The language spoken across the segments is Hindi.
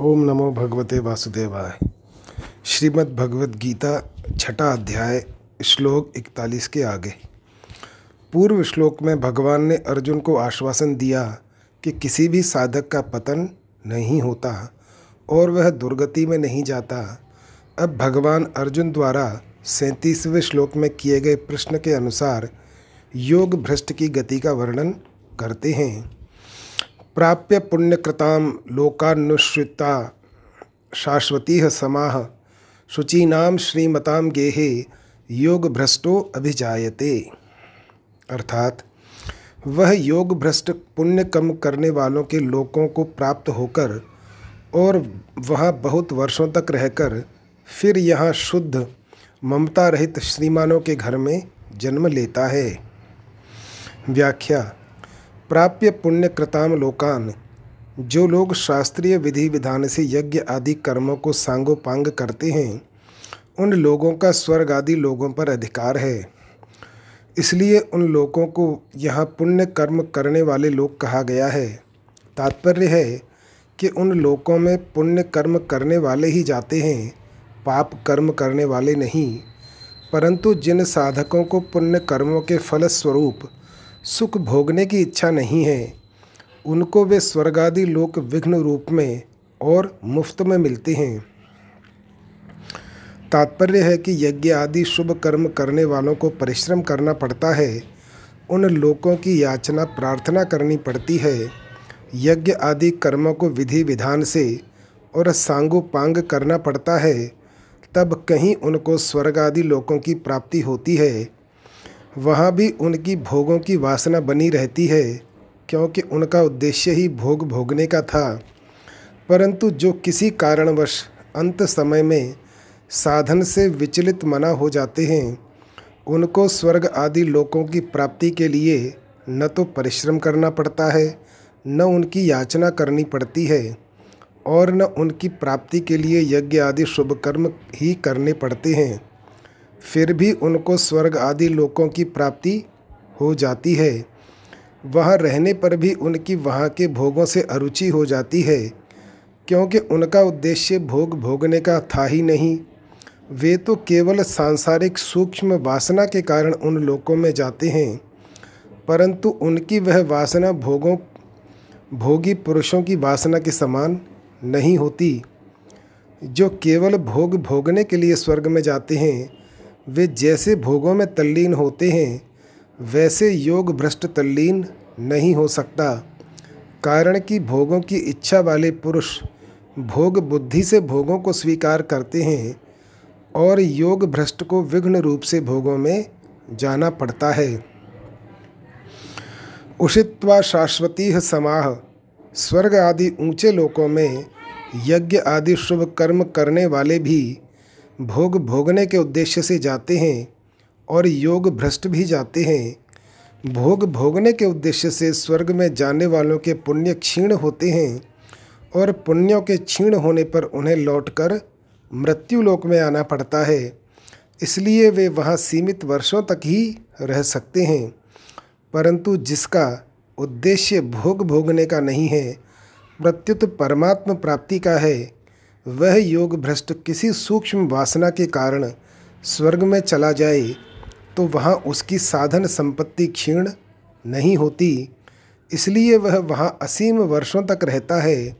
ओम नमो भगवते वासुदेवाय। श्रीमद् भगवद गीता, छठा अध्याय, श्लोक इकतालीस के आगे। पूर्व श्लोक में भगवान ने अर्जुन को आश्वासन दिया कि किसी भी साधक का पतन नहीं होता और वह दुर्गति में नहीं जाता। अब भगवान अर्जुन द्वारा सैंतीसवें श्लोक में किए गए प्रश्न के अनुसार योग भ्रष्ट की गति का वर्णन करते हैं। प्राप्य पुण्यकृताम लोकानुश्रिता शाश्वती समाह शुचीनाम श्रीमताम गेहे योग भ्रष्टो अभिजायते। अर्थात, वह योग भ्रष्ट पुण्य कम करने वालों के लोकों को प्राप्त होकर और वहाँ बहुत वर्षों तक रहकर फिर यहाँ शुद्ध, ममता रहित श्रीमानों के घर में जन्म लेता है। व्याख्या प्राप्य पुण्य कृताम लोकान। जो लोग शास्त्रीय विधि विधान से यज्ञ आदि कर्मों को सांगोपांग करते हैं, उन लोगों का स्वर्ग आदि लोगों पर अधिकार है। इसलिए उन लोगों को यहाँ पुण्य कर्म करने वाले लोग कहा गया है। तात्पर्य है कि उन लोगों में पुण्य कर्म करने वाले ही जाते हैं, पाप कर्म करने वाले नहीं। परंतु जिन साधकों को पुण्य कर्मों के फलस्वरूप सुख भोगने की इच्छा नहीं है। उनको वे स्वर्गादि लोक विघ्न रूप में और मुफ़्त में मिलते हैं। तात्पर्य है कि यज्ञ आदि शुभ कर्म करने वालों को परिश्रम करना पड़ता है। उन लोकों की याचना प्रार्थना करनी पड़ती है। यज्ञ आदि कर्मों को विधि विधान से और सांगोपांग करना पड़ता है। तब कहीं उनको स्वर्ग आदि लोकों की प्राप्ति होती है। वहाँ भी उनकी भोगों की वासना बनी रहती है, क्योंकि उनका उद्देश्य ही भोग भोगने का था। परंतु जो किसी कारणवश अंत समय में साधन से विचलित मना हो जाते हैं, उनको स्वर्ग आदि लोकों की प्राप्ति के लिए न तो परिश्रम करना पड़ता है, न उनकी याचना करनी पड़ती है, और न उनकी प्राप्ति के लिए यज्ञ आदि शुभ कर्म ही करने पड़ते हैं। फिर भी उनको स्वर्ग आदि लोकों की प्राप्ति हो जाती है। वहाँ रहने पर भी उनकी वहाँ के भोगों से अरुचि हो जाती है, क्योंकि उनका उद्देश्य भोग भोगने का था ही नहीं। वे तो केवल सांसारिक सूक्ष्म वासना के कारण उन लोकों में जाते हैं, परंतु उनकी वह वासना भोगों, भोगी पुरुषों की वासना के समान नहीं होती, जो केवल भोग भोगने के लिए स्वर्ग में जाते हैं। वे जैसे भोगों में तल्लीन होते हैं, वैसे योग भ्रष्ट तल्लीन नहीं हो सकता। कारण कि भोगों की इच्छा वाले पुरुष भोग बुद्धि से भोगों को स्वीकार करते हैं और योग भ्रष्ट को विघ्न रूप से भोगों में जाना पड़ता है। उषित्वा शाश्वती समाह, स्वर्ग आदि ऊँचे लोकों में यज्ञ आदि शुभ कर्म करने वाले भी भोग भोगने के उद्देश्य से जाते हैं और योग भ्रष्ट भी जाते हैं। भोग भोगने के उद्देश्य से स्वर्ग में जाने वालों के पुण्य क्षीण होते हैं और पुण्यों के क्षीण होने पर उन्हें लौटकर मृत्यु लोक में आना पड़ता है। इसलिए वे वहाँ सीमित वर्षों तक ही रह सकते हैं। परंतु जिसका उद्देश्य भोग भोगने का नहीं है, प्रत्युत परमात्म प्राप्ति का है वह योग भ्रष्ट किसी सूक्ष्म वासना के कारण स्वर्ग में चला जाए तो वहाँ उसकी साधन संपत्ति क्षीण नहीं होती। इसलिए वह वहाँ असीम वर्षों तक रहता है,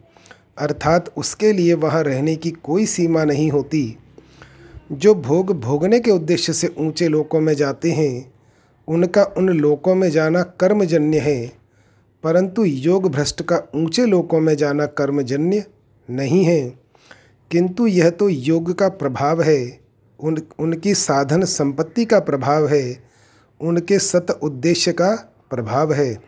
अर्थात उसके लिए वहाँ रहने की कोई सीमा नहीं होती। जो भोग भोगने के उद्देश्य से ऊँचे लोकों में जाते हैं, उनका उन लोकों में जाना कर्मजन्य है, परंतु योग भ्रष्ट का ऊँचे लोकों में जाना कर्मजन्य नहीं है। किंतु यह तो योग का प्रभाव है, उन, उनकी साधन संपत्ति का प्रभाव है, उनके सत उद्देश्य का प्रभाव है।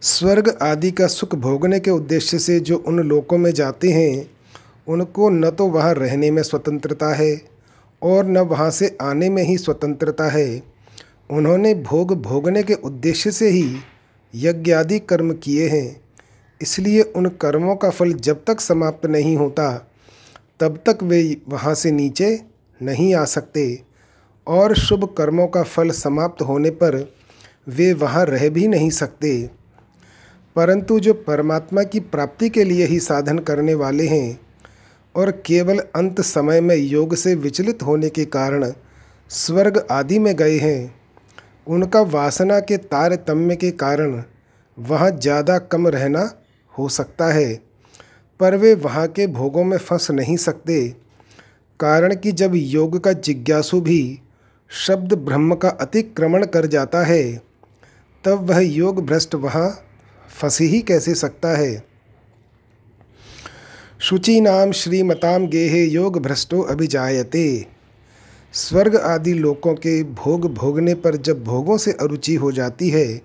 स्वर्ग आदि का सुख भोगने के उद्देश्य से जो उन लोकों में जाते हैं, उनको न तो वहाँ रहने में स्वतंत्रता है और न वहाँ से आने में ही स्वतंत्रता है। उन्होंने भोग भोगने के उद्देश्य से ही यज्ञ आदि कर्म किए हैं। इसलिए उन कर्मों का फल जब तक समाप्त नहीं होता, तब तक वे वहाँ से नीचे नहीं आ सकते और शुभ कर्मों का फल समाप्त होने पर वे वहाँ रह भी नहीं सकते। परंतु जो परमात्मा की प्राप्ति के लिए ही साधन करने वाले हैं और केवल अंत समय में योग से विचलित होने के कारण स्वर्ग आदि में गए हैं, उनका वासना के तारतम्य के कारण वहाँ ज़्यादा कम रहना हो सकता है, पर वे वहाँ के भोगों में फंस नहीं सकते। कारण कि जब योग का जिज्ञासु भी शब्द ब्रह्म का अतिक्रमण कर जाता है, तब वह योग भ्रष्ट वहाँ फंस ही कैसे सकता है? शुचि नाम श्रीमताम गेहे योग भ्रष्टो अभिजायते। स्वर्ग आदि लोकों के भोग भोगने पर जब भोगों से अरुचि हो जाती है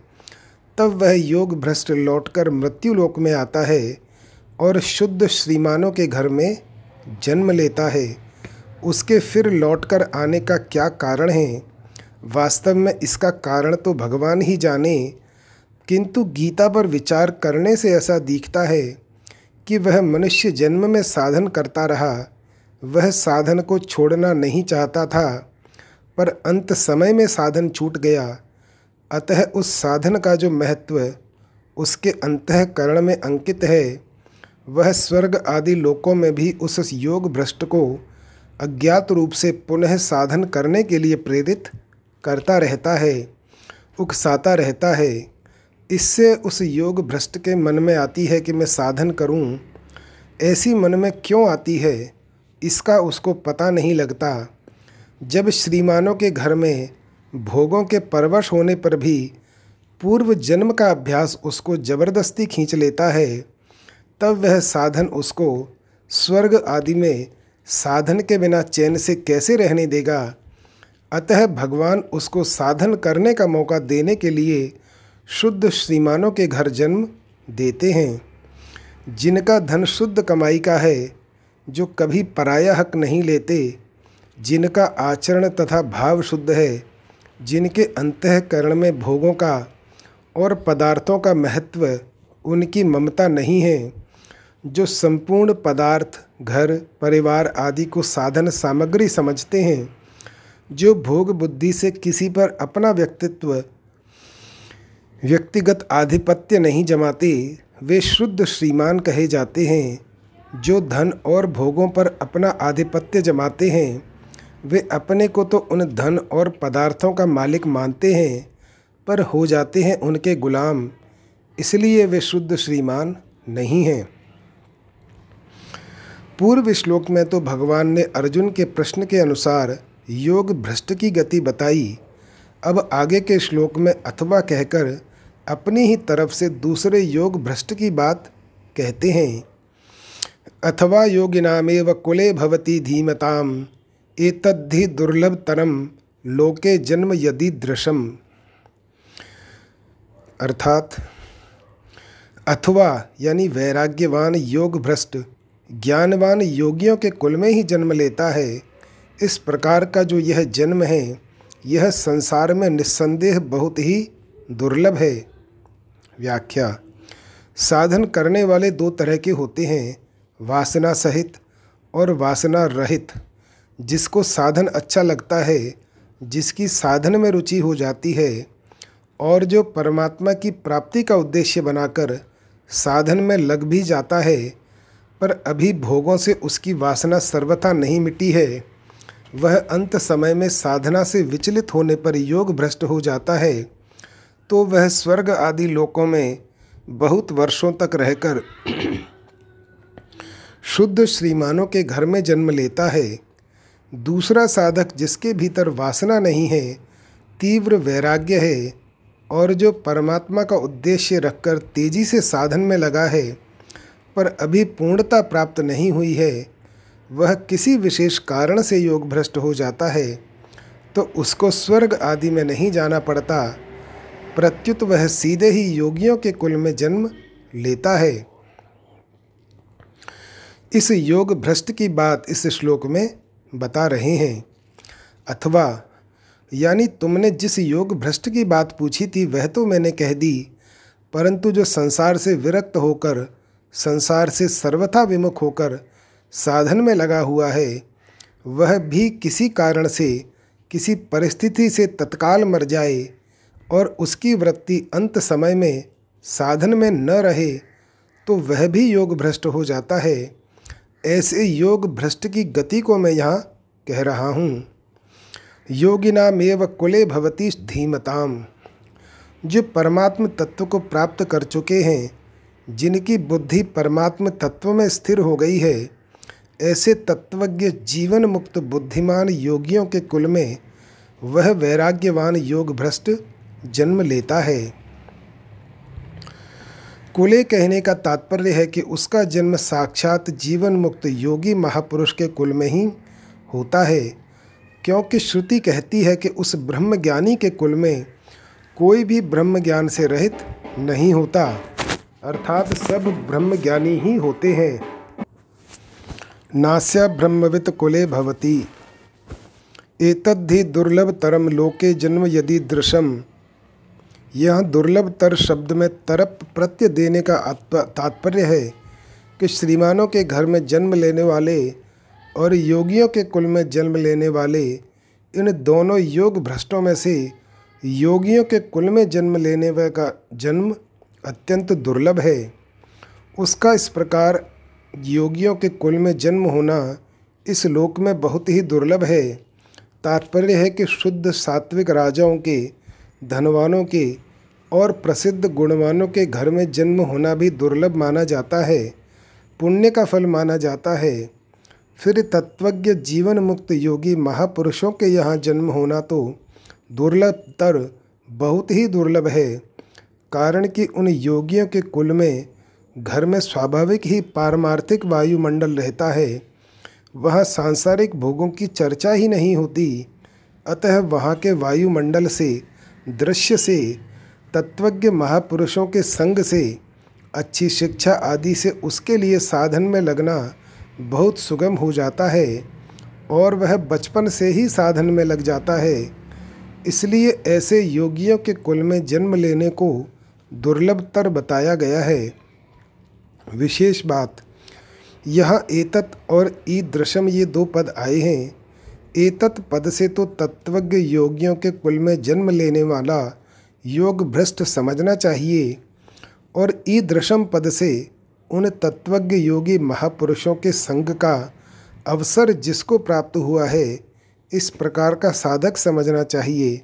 तब वह योग भ्रष्ट लौटकर मृत्यु लोक में आता है और शुद्ध श्रीमानों के घर में जन्म लेता है। उसके फिर लौटकर आने का क्या कारण है? वास्तव में इसका कारण तो भगवान ही जाने, किंतु गीता पर विचार करने से ऐसा दिखता है कि वह मनुष्य जन्म में साधन करता रहा। वह साधन को छोड़ना नहीं चाहता था, पर अंत समय में साधन छूट गया। अतः उस साधन का जो महत्व उसके अंतकरण में अंकित है, वह स्वर्ग आदि लोकों में भी उस योग भ्रष्ट को अज्ञात रूप से पुनः साधन करने के लिए प्रेरित करता रहता है, उकसाता रहता है। इससे उस योग भ्रष्ट के मन में आती है कि मैं साधन करूँ। ऐसी मन में क्यों आती है, इसका उसको पता नहीं लगता। जब श्रीमानों के घर में भोगों के परवश होने पर भी पूर्व जन्म का अभ्यास उसको ज़बरदस्ती खींच लेता है, तब वह साधन उसको स्वर्ग आदि में साधन के बिना चैन से कैसे रहने देगा? अतः भगवान उसको साधन करने का मौका देने के लिए शुद्ध श्रीमानों के घर जन्म देते हैं। जिनका धन शुद्ध कमाई का है, जो कभी पराया हक नहीं लेते, जिनका आचरण तथा भाव शुद्ध है जिनके अंतकरण में भोगों का और पदार्थों का महत्व उनकी ममता नहीं है, जो संपूर्ण पदार्थ, घर, परिवार आदि को साधन सामग्री समझते हैं, जो भोग बुद्धि से किसी पर अपना व्यक्तित्व, व्यक्तिगत आधिपत्य नहीं जमाते, वे शुद्ध श्रीमान कहे जाते हैं, जो धन और भोगों पर अपना आधिपत्य जमाते हैं। वे अपने को तो उन धन और पदार्थों का मालिक मानते हैं, पर हो जाते हैं उनके गुलाम, इसलिए वे शुद्ध श्रीमान नहीं हैं। पूर्व श्लोक में तो भगवान ने अर्जुन के प्रश्न के अनुसार योग भ्रष्ट की गति बताई। अब आगे के श्लोक में अथवा कहकर अपनी ही तरफ़ से दूसरे योग भ्रष्ट की बात कहते हैं। अथवा योगिनामेव कुले भवती धीमताम। एतद्धि दुर्लभ तरम लोके जन्म यदि दृशम अर्थात, अथवा यानी वैराग्यवान योग भ्रष्ट ज्ञानवान योगियों के कुल में ही जन्म लेता है, इस प्रकार का जो यह जन्म है, यह संसार में निस्संदेह बहुत ही दुर्लभ है। व्याख्या, साधन करने वाले दो तरह के होते हैं, वासना सहित और वासना रहित। जिसको साधन अच्छा लगता है, जिसकी साधन में रुचि हो जाती है, और जो परमात्मा की प्राप्ति का उद्देश्य बनाकर साधन में लग भी जाता है, पर अभी भोगों से उसकी वासना सर्वथा नहीं मिटी है, वह अंत समय में साधना से विचलित होने पर योग भ्रष्ट हो जाता है तो वह स्वर्ग आदि लोकों में बहुत वर्षों तक रहकर शुद्ध श्रीमानों के घर में जन्म लेता है। दूसरा साधक जिसके भीतर वासना नहीं है, तीव्र वैराग्य है, और जो परमात्मा का उद्देश्य रखकर तेज़ी से साधन में लगा है, पर अभी पूर्णता प्राप्त नहीं हुई है, वह किसी विशेष कारण से योग भ्रष्ट हो जाता है तो उसको स्वर्ग आदि में नहीं जाना पड़ता। प्रत्युत वह सीधे ही योगियों के कुल में जन्म लेता है। इस योग भ्रष्ट की बात इस श्लोक में बता रहे हैं। अथवा, यानी तुमने जिस योग भ्रष्ट की बात पूछी थी, वह तो मैंने कह दी, परंतु जो संसार से विरक्त होकर, संसार से सर्वथा विमुख होकर साधन में लगा हुआ है, वह भी किसी कारण से, किसी परिस्थिति से तत्काल मर जाए और उसकी वृत्ति अंत समय में साधन में न रहे तो वह भी योग भ्रष्ट हो जाता है। ऐसे योग भ्रष्ट की गति को मैं यहाँ कह रहा हूँ। योगिनामेव कुले भवती धीमताम। जो परमात्म तत्व को प्राप्त कर चुके हैं, जिनकी बुद्धि परमात्म तत्व में स्थिर हो गई है, ऐसे तत्वज्ञ जीवन मुक्त बुद्धिमान योगियों के कुल में वह वैराग्यवान योग भ्रष्ट जन्म लेता है। कुले कहने का तात्पर्य है कि उसका जन्म साक्षात जीवन मुक्त योगी महापुरुष के कुल में ही होता है, क्योंकि श्रुति कहती है कि उस ब्रह्म ज्ञानी के कुल में कोई भी ब्रह्म ज्ञान से रहित नहीं होता, अर्थात सब ब्रह्म ज्ञानी ही होते हैं। नास्या ब्रह्मवित कुले भवती। एतद्धि दुर्लभ तरम लोके जन्म यदि दृशम। यह दुर्लभ तर शब्द में तरप प्रत्यय देने का तात्पर्य है कि श्रीमानों के घर में जन्म लेने वाले और योगियों के कुल में जन्म लेने वाले, इन दोनों योग भ्रष्टों में से योगियों के कुल में जन्म लेने का जन्म अत्यंत दुर्लभ है। उसका इस प्रकार योगियों के कुल में जन्म होना इस लोक में बहुत ही दुर्लभ है। तात्पर्य है कि शुद्ध सात्विक राजाओं के धनवानों के और प्रसिद्ध गुणवानों के घर में जन्म होना भी दुर्लभ माना जाता है, पुण्य का फल माना जाता है। फिर तत्वज्ञ जीवन मुक्त योगी महापुरुषों के यहाँ जन्म होना तो दुर्लभतर, बहुत ही दुर्लभ है। कारण कि उन योगियों के कुल में घर में स्वाभाविक ही पारमार्थिक वायुमंडल रहता है। वहाँ सांसारिक भोगों की चर्चा ही नहीं होती, अतः वहाँ के वायुमंडल से दृश्य से, तत्वज्ञ महापुरुषों के संग से, अच्छी शिक्षा आदि से उसके लिए साधन में लगना बहुत सुगम हो जाता है और वह बचपन से ही साधन में लग जाता है। इसलिए ऐसे योगियों के कुल में जन्म लेने को दुर्लभतर बताया गया है। विशेष बात, यहाँ एतत और ईदृशम ये दो पद आए हैं। एतत पद से तो तत्वज्ञ योगियों के कुल में जन्म लेने वाला योग भ्रष्ट समझना चाहिए। और ईदृशम पद से उन तत्वज्ञ योगी महापुरुषों के संग का अवसर जिसको प्राप्त हुआ है, इस प्रकार का साधक समझना चाहिए।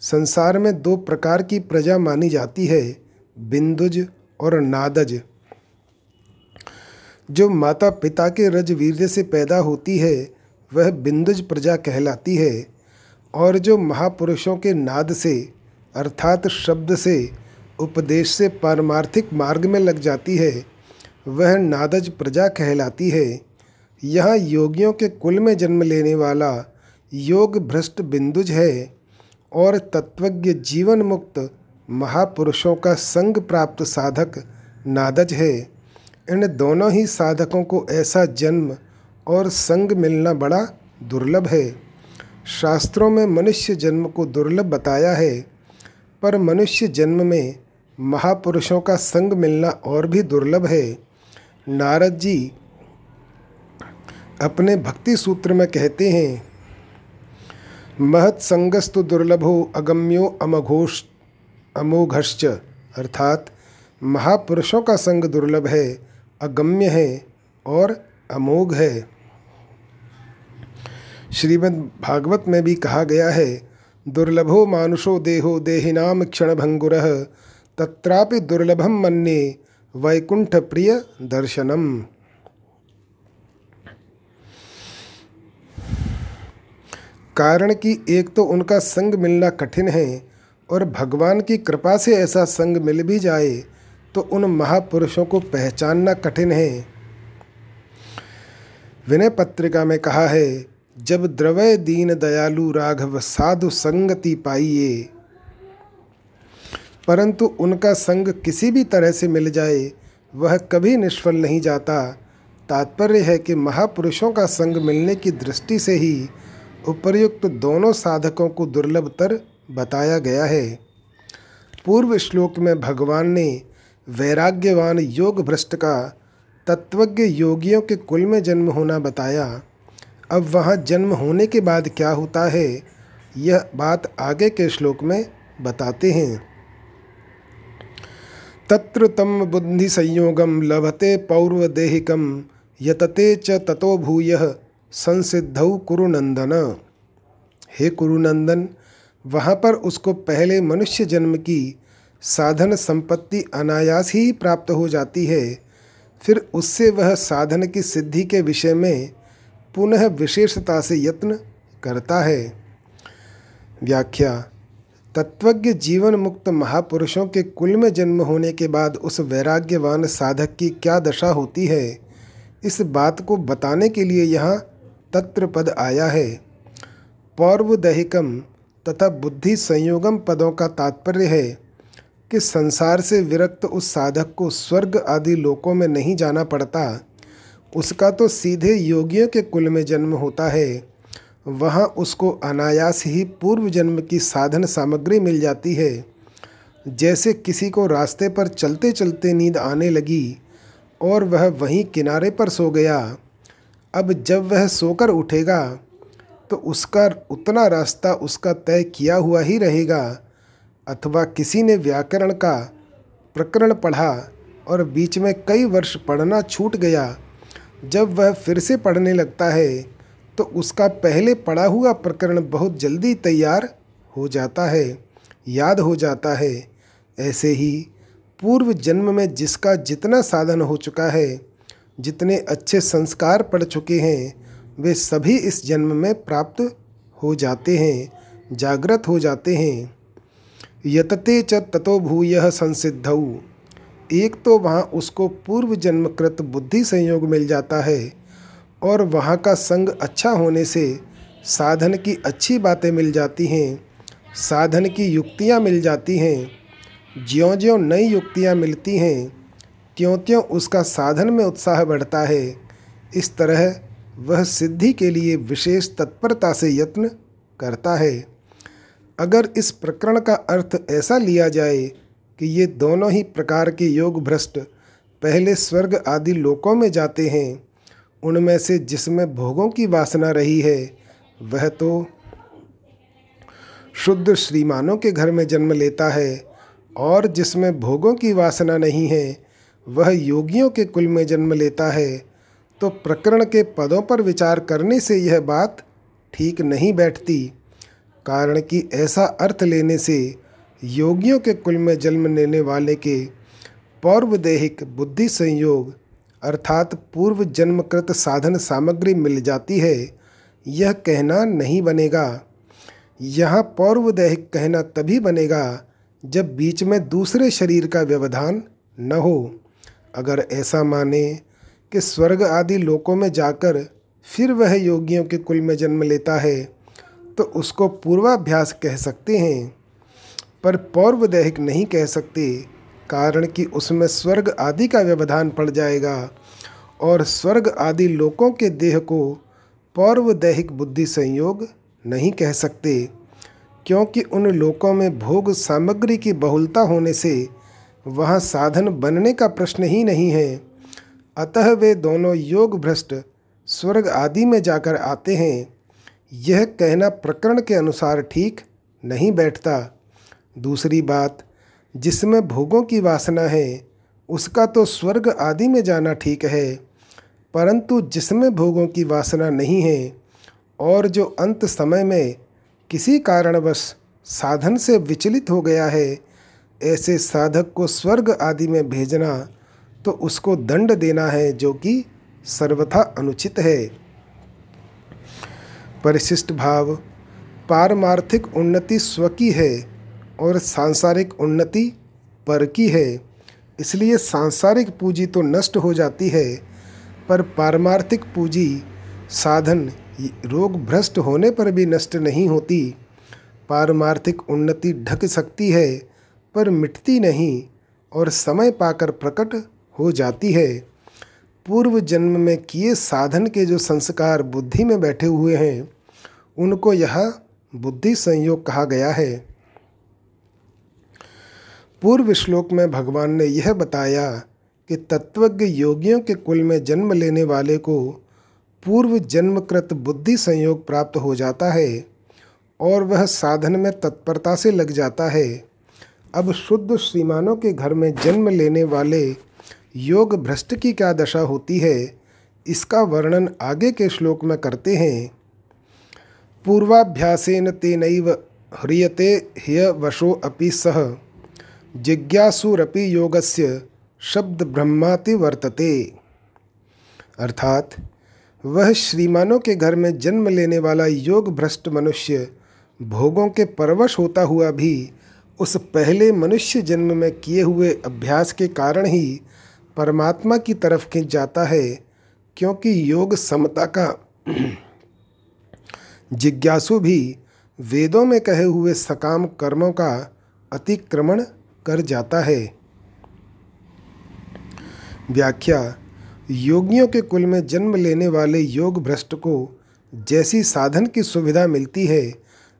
संसार में दो प्रकार की प्रजा मानी जाती है, बिंदुज और नादज। जो माता पिता के रजवीर्य से पैदा होती है वह बिंदुज प्रजा कहलाती है और जो महापुरुषों के नाद से, अर्थात शब्द से, उपदेश से पारमार्थिक मार्ग में लग जाती है, वह नादज प्रजा कहलाती है। यह योगियों के कुल में जन्म लेने वाला योग भ्रष्ट बिंदुज है और तत्वज्ञ जीवन मुक्त महापुरुषों का संग प्राप्त साधक नादज है। इन दोनों ही साधकों को ऐसा जन्म और संग मिलना बड़ा दुर्लभ है। शास्त्रों में मनुष्य जन्म को दुर्लभ बताया है, पर मनुष्य जन्म में महापुरुषों का संग मिलना और भी दुर्लभ है। नारद जी अपने भक्ति सूत्र में कहते हैं, महत संगस्तु दुर्लभो अगम्यो अमघोष अमोघश्च, अर्थात महापुरुषों का संग दुर्लभ है, अगम्य है और अमोघ है। श्रीमद् भागवत में भी कहा गया है, दुर्लभो मानुषो देहो देहिनाम क्षण भंगुर तत्रापि दुर्लभम मन्ने वैकुंठ प्रिय दर्शनम। कारण कि एक तो उनका संग मिलना कठिन है, और भगवान की कृपा से ऐसा संग मिल भी जाए तो उन महापुरुषों को पहचानना कठिन है। विनय पत्रिका में कहा है जब द्रवय दीन दयालु राघव साधु संगति पाइए, परंतु उनका संग किसी भी तरह से मिल जाए, वह कभी निष्फल नहीं जाता। तात्पर्य है कि महापुरुषों का संग मिलने की दृष्टि से ही उपर्युक्त दोनों साधकों को दुर्लभतर बताया गया है। पूर्व श्लोक में भगवान ने वैराग्यवान योग भ्रष्ट का तत्वज्ञ योगियों के कुल में जन्म होना बताया। अब वहाँ जन्म होने के बाद क्या होता है, यह बात आगे के श्लोक में बताते हैं। तत्र तम बुद्धि संयोगम लभते पौर्वदेहिकम, यतते च ततो भूय, संसिद्धौ कुरुनंदन। हे कुरुनंदन, वहाँ पर उसको पहले मनुष्य जन्म की साधन संपत्ति अनायास ही प्राप्त हो जाती है, फिर उससे वह साधन की सिद्धि के विषय में पुनः विशेषता से यत्न करता है। व्याख्या, तत्वज्ञ जीवन मुक्त महापुरुषों के कुल में जन्म होने के बाद उस वैराग्यवान साधक की क्या दशा होती है? इस बात को बताने के लिए यहाँ तत्र पद आया है। पौर्वदहिकम तथा बुद्धि संयोगम पदों का तात्पर्य है कि संसार से विरक्त उस साधक को स्वर्ग आदि लोकों में नहीं जाना पड़ता। उसका तो सीधे योगियों के कुल में जन्म होता है। वहाँ उसको अनायास ही पूर्व जन्म की साधन सामग्री मिल जाती है। जैसे किसी को रास्ते पर चलते चलते नींद आने लगी और वह वहीं किनारे पर सो गया। अब जब वह सोकर उठेगा तो उसका उतना रास्ता उसका तय किया हुआ ही रहेगा। अथवा किसी ने व्याकरण का प्रकरण पढ़ा और बीच में कई वर्ष पढ़ना छूट गया जब वह फिर से पढ़ने लगता है तो उसका पहले पढ़ा हुआ प्रकरण बहुत जल्दी तैयार हो जाता है, याद हो जाता है। ऐसे ही पूर्व जन्म में जिसका जितना साधन हो चुका है, जितने अच्छे संस्कार पड़ चुके हैं, वे सभी इस जन्म में प्राप्त हो जाते हैं, जागृत हो जाते हैं। यतते च ततो भूय संसिद्धऊ एक तो वहाँ उसको पूर्व जन्मकृत बुद्धि संयोग मिल जाता है और वहाँ का संग अच्छा होने से साधन की अच्छी बातें मिल जाती हैं, साधन की युक्तियाँ मिल जाती हैं ज्यों ज्यों नई युक्तियाँ मिलती हैं त्यों त्यों उसका साधन में उत्साह बढ़ता है। इस तरह वह सिद्धि के लिए विशेष तत्परता से यत्न करता है। अगर इस प्रकरण का अर्थ ऐसा लिया जाए कि ये दोनों ही प्रकार के योग भ्रष्ट पहले स्वर्ग आदि लोकों में जाते हैं, उनमें से जिसमें भोगों की वासना रही है, वह तो शुद्ध श्रीमानों के घर में जन्म लेता है और जिसमें भोगों की वासना नहीं है, वह योगियों के कुल में जन्म लेता है। तो प्रकरण के पदों पर विचार करने से यह बात ठीक नहीं बैठती, कारण कि ऐसा अर्थ लेने से योगियों के कुल में जन्म लेने वाले के पौर्वदेहिक बुद्धि संयोग, अर्थात पूर्व जन्मकृत साधन सामग्री मिल जाती है, यह कहना नहीं बनेगा। यहाँ पौर्वदैहिक कहना तभी बनेगा जब बीच में दूसरे शरीर का व्यवधान न हो। अगर ऐसा माने कि स्वर्ग आदि लोकों में जाकर फिर वह योगियों के कुल में जन्म लेता है तो उसको पूर्वाभ्यास कह सकते हैं। पर पौर्वदैहिक नहीं कह सकते, कारण कि उसमें स्वर्ग आदि का व्यवधान पड़ जाएगा और स्वर्ग आदि लोकों के देह को पौर्वदैहिक बुद्धि संयोग नहीं कह सकते, क्योंकि उन लोकों में भोग सामग्री की बहुलता होने से वहाँ साधन बनने का प्रश्न ही नहीं है। अतः वे दोनों योग भ्रष्ट स्वर्ग आदि में जाकर आते हैं। यह कहना प्रकरण के अनुसार ठीक नहीं बैठता। दूसरी बात, जिसमें भोगों की वासना है, उसका तो स्वर्ग आदि में जाना ठीक है, परंतु जिसमें भोगों की वासना नहीं है, और जो अंत समय में किसी कारणवश साधन से विचलित हो गया है, ऐसे साधक को स्वर्ग आदि में भेजना तो उसको दंड देना है जो कि सर्वथा अनुचित है। परिशिष्ट भाव, पारमार्थिक उन्नति स्व की है। और सांसारिक उन्नति पर की है। इसलिए सांसारिक पूंजी तो नष्ट हो जाती है, पर पारमार्थिक पूंजी साधन रोग भ्रष्ट होने पर भी नष्ट नहीं होती। पारमार्थिक उन्नति ढक सकती है, पर मिटती नहीं और समय पाकर प्रकट हो जाती है। पूर्व जन्म में किए साधन के जो संस्कार बुद्धि में बैठे हुए हैं, उनको यह बुद्धि संयोग कहा गया है। पूर्व श्लोक में भगवान ने यह बताया कि तत्वज्ञ योगियों के कुल में जन्म लेने वाले को पूर्व जन्मकृत बुद्धि संयोग प्राप्त हो जाता है और वह साधन में तत्परता से लग जाता है। अब शुद्ध श्रीमानों के घर में जन्म लेने वाले योग भ्रष्ट की क्या दशा होती है, इसका वर्णन आगे के श्लोक में करते हैं। पूर्वाभ्यासेन तेनैव ह्रियते ह्य वशो अपि सह जिज्ञासुरपि योगस्य शब्द ब्रह्माति वर्तते। अर्थात, वह श्रीमानों के घर में जन्म लेने वाला योग भ्रष्ट मनुष्य भोगों के परवश होता हुआ भी उस पहले मनुष्य जन्म में किए हुए अभ्यास के कारण ही परमात्मा की तरफ़ खिंच जाता है, क्योंकि योग समता का। जिज्ञासु भी वेदों में कहे हुए सकाम कर्मों का अतिक्रमण कर जाता है। व्याख्या, योगियों के कुल में जन्म लेने वाले योग भ्रष्ट को जैसी साधन की सुविधा मिलती है,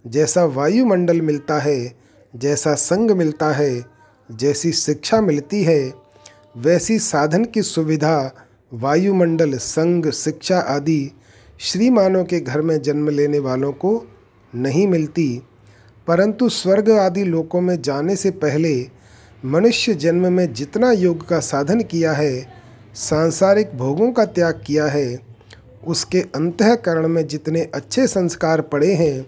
जैसा वायुमंडल मिलता है, जैसा संग मिलता है, जैसी शिक्षा मिलती है, वैसी साधन की सुविधा वायुमंडल, संग, शिक्षा आदि श्रीमानों के घर में जन्म लेने वालों को नहीं मिलती। परंतु स्वर्ग आदि लोकों में जाने से पहले मनुष्य जन्म में जितना योग का साधन किया है, सांसारिक भोगों का त्याग किया है, उसके अंतकरण में जितने अच्छे संस्कार पड़े हैं,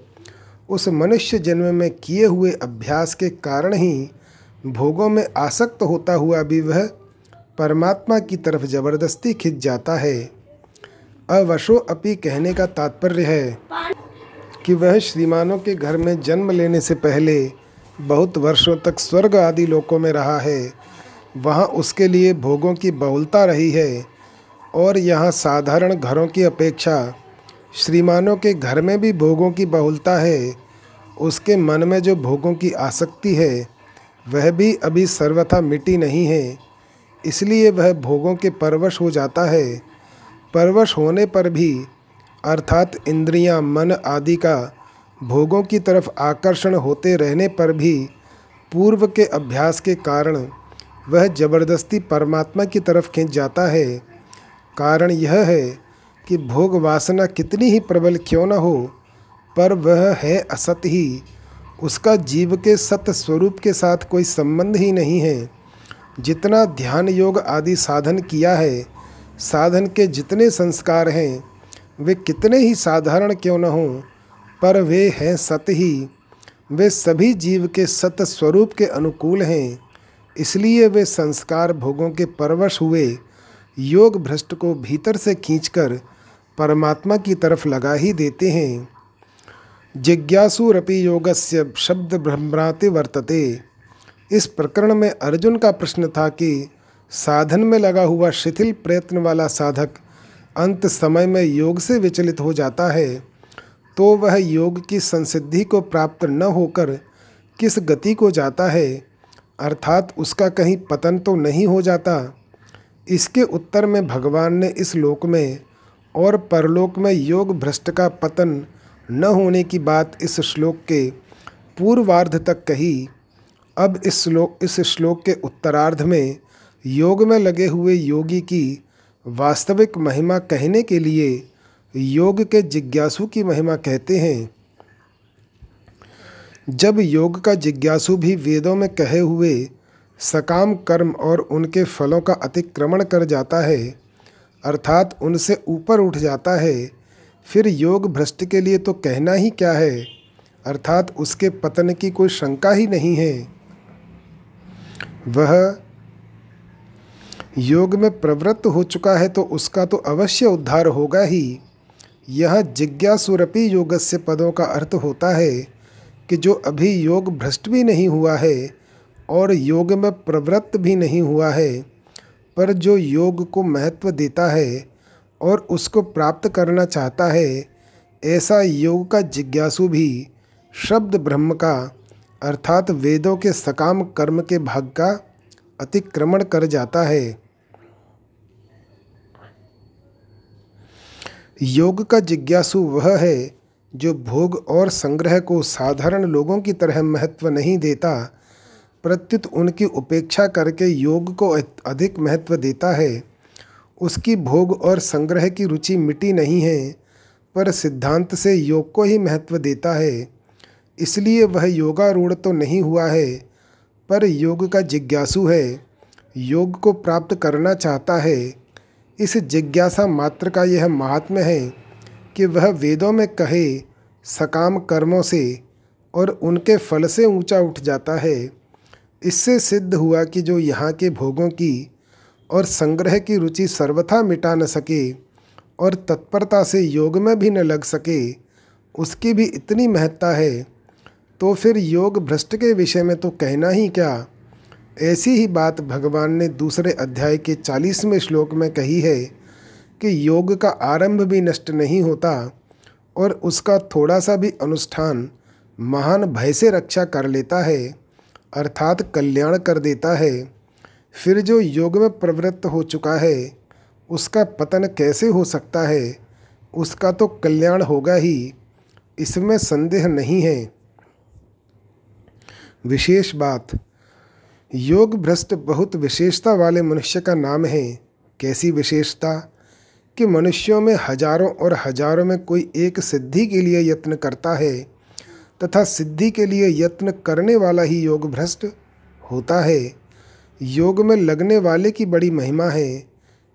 उस मनुष्य जन्म में किए हुए अभ्यास के कारण ही भोगों में आसक्त होता हुआ भी वह परमात्मा की तरफ़ ज़बरदस्ती खिंच जाता है। अवशो अपि कहने का तात्पर्य है कि वह श्रीमानों के घर में जन्म लेने से पहले बहुत वर्षों तक स्वर्ग आदि लोकों में रहा है। वहाँ उसके लिए भोगों की बहुलता रही है और यहाँ साधारण घरों की अपेक्षा श्रीमानों के घर में भी भोगों की बहुलता है। उसके मन में जो भोगों की आसक्ति है वह भी अभी सर्वथा मिटी नहीं है। इसलिए वह भोगों के परवश हो जाता है। परवश होने पर भी अर्थात इंद्रियाँ, मन आदि का भोगों की तरफ़ आकर्षण होते रहने पर भी पूर्व के अभ्यास के कारण वह ज़बरदस्ती परमात्मा की तरफ़ खींच जाता है। कारण यह है कि भोग वासना कितनी ही प्रबल क्यों न हो, पर वह है असत ही। उसका जीव के सत स्वरूप के साथ कोई संबंध ही नहीं है। जितना ध्यान योग आदि साधन किया है, साधन के जितने संस्कार हैं, वे कितने ही साधारण क्यों न हों पर वे हैं सत ही। वे सभी जीव के सत स्वरूप के अनुकूल हैं। इसलिए वे संस्कार भोगों के परवश हुए। योग भ्रष्ट को भीतर से खींचकर परमात्मा की तरफ़ लगा ही देते हैं। जिज्ञासुरपि योगस्य शब्द भ्रमराते वर्तते। इस प्रकरण में अर्जुन का प्रश्न था कि साधन में लगा हुआ शिथिल प्रयत्न वाला साधक अंत समय में योग से विचलित हो जाता है। तो वह योग की संसिद्धि को प्राप्त न होकर किस गति को जाता है, अर्थात उसका कहीं पतन तो नहीं हो जाता। इसके उत्तर में भगवान ने इस लोक में और परलोक में योग भ्रष्ट का पतन न होने की बात इस श्लोक के पूर्वार्ध तक कही। अब इस श्लोक इस श्लोक के उत्तरार्ध में योग में लगे हुए योगी की वास्तविक महिमा कहने के लिए योग के जिज्ञासु की महिमा कहते हैं। जब योग का जिज्ञासु भी वेदों में कहे हुए सकाम कर्म और उनके फलों का अतिक्रमण कर जाता है, अर्थात उनसे ऊपर उठ जाता है, फिर योग भ्रष्ट के लिए तो कहना ही क्या है? अर्थात उसके पतन की कोई शंका ही नहीं है। वह योग में प्रवृत्त हो चुका है तो उसका तो अवश्य उद्धार होगा ही। यह जिज्ञासुरपि से पदों का अर्थ होता है कि जो अभी योग भ्रष्ट भी नहीं हुआ है और योग में प्रवृत्त भी नहीं हुआ है, पर जो योग को महत्व देता है और उसको प्राप्त करना चाहता है, ऐसा योग का जिज्ञासु भी शब्द ब्रह्म का, अर्थात वेदों के सकाम कर्म के भाग का अतिक्रमण कर जाता है। योग का जिज्ञासु वह है जो भोग और संग्रह को साधारण लोगों की तरह महत्व नहीं देता, प्रत्युत उनकी उपेक्षा करके योग को अधिक महत्व देता है। उसकी भोग और संग्रह की रुचि मिटी नहीं है, पर सिद्धांत से योग को ही महत्व देता है। इसलिए वह योगारूढ़ तो नहीं हुआ है, पर योग का जिज्ञासु है। योग को प्राप्त करना चाहता है। इस जिज्ञासा मात्र का यह महात्म्य है कि वह वेदों में कहे सकाम कर्मों से और उनके फल से ऊँचा उठ जाता है। इससे सिद्ध हुआ कि जो यहाँ के भोगों की और संग्रह की रुचि सर्वथा मिटा न सके और तत्परता से योग में भी न लग सके, उसकी भी इतनी महत्ता है। तो फिर योग भ्रष्ट के विषय में तो कहना ही क्या? ऐसी ही बात भगवान ने दूसरे अध्याय के चालीसवें श्लोक में कही है कि योग का आरंभ भी नष्ट नहीं होता और उसका थोड़ा सा भी अनुष्ठान महान भय से रक्षा कर लेता है, अर्थात कल्याण कर देता है। फिर जो योग में प्रवृत्त हो चुका है, उसका पतन कैसे हो सकता है? उसका तो कल्याण होगा ही, इसमें संदेह नहीं है। विशेष बात योग भ्रष्ट बहुत विशेषता वाले मनुष्य का नाम है। कैसी विशेषता? कि मनुष्यों में हज़ारों और हज़ारों में कोई एक सिद्धि के लिए यत्न करता है, तथा सिद्धि के लिए यत्न करने वाला ही योग भ्रष्ट होता है। योग में लगने वाले की बड़ी महिमा है।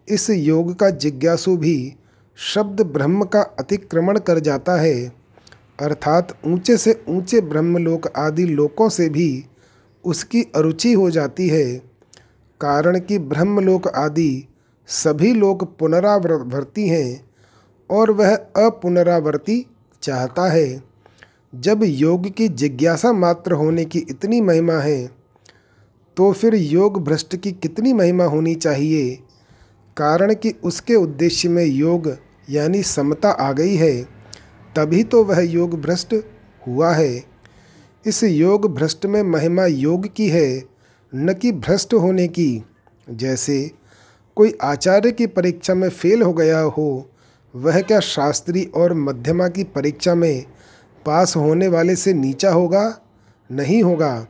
इस योग का जिज्ञासु भी शब्द ब्रह्म का अतिक्रमण कर जाता है। अर्थात ऊँचे से ऊँचे ब्रह्मलोक आदि लोकों से भी उसकी अरुचि हो जाती है। कारण कि ब्रह्मलोक आदि सभी लोग पुनरावर्ती हैं और वह अपुनरावर्ती चाहता है। जब योग की जिज्ञासा मात्र होने की इतनी महिमा है तो फिर योग भ्रष्ट की कितनी महिमा होनी चाहिए? कारण कि उसके उद्देश्य में योग यानी समता आ गई है, तभी तो वह योग भ्रष्ट हुआ है। इस योग भ्रष्ट में महिमा योग की है, न कि भ्रष्ट होने की। जैसे कोई आचार्य की परीक्षा में फेल हो गया हो, वह क्या शास्त्री और मध्यमा की परीक्षा में पास होने वाले से नीचा होगा? नहीं होगा।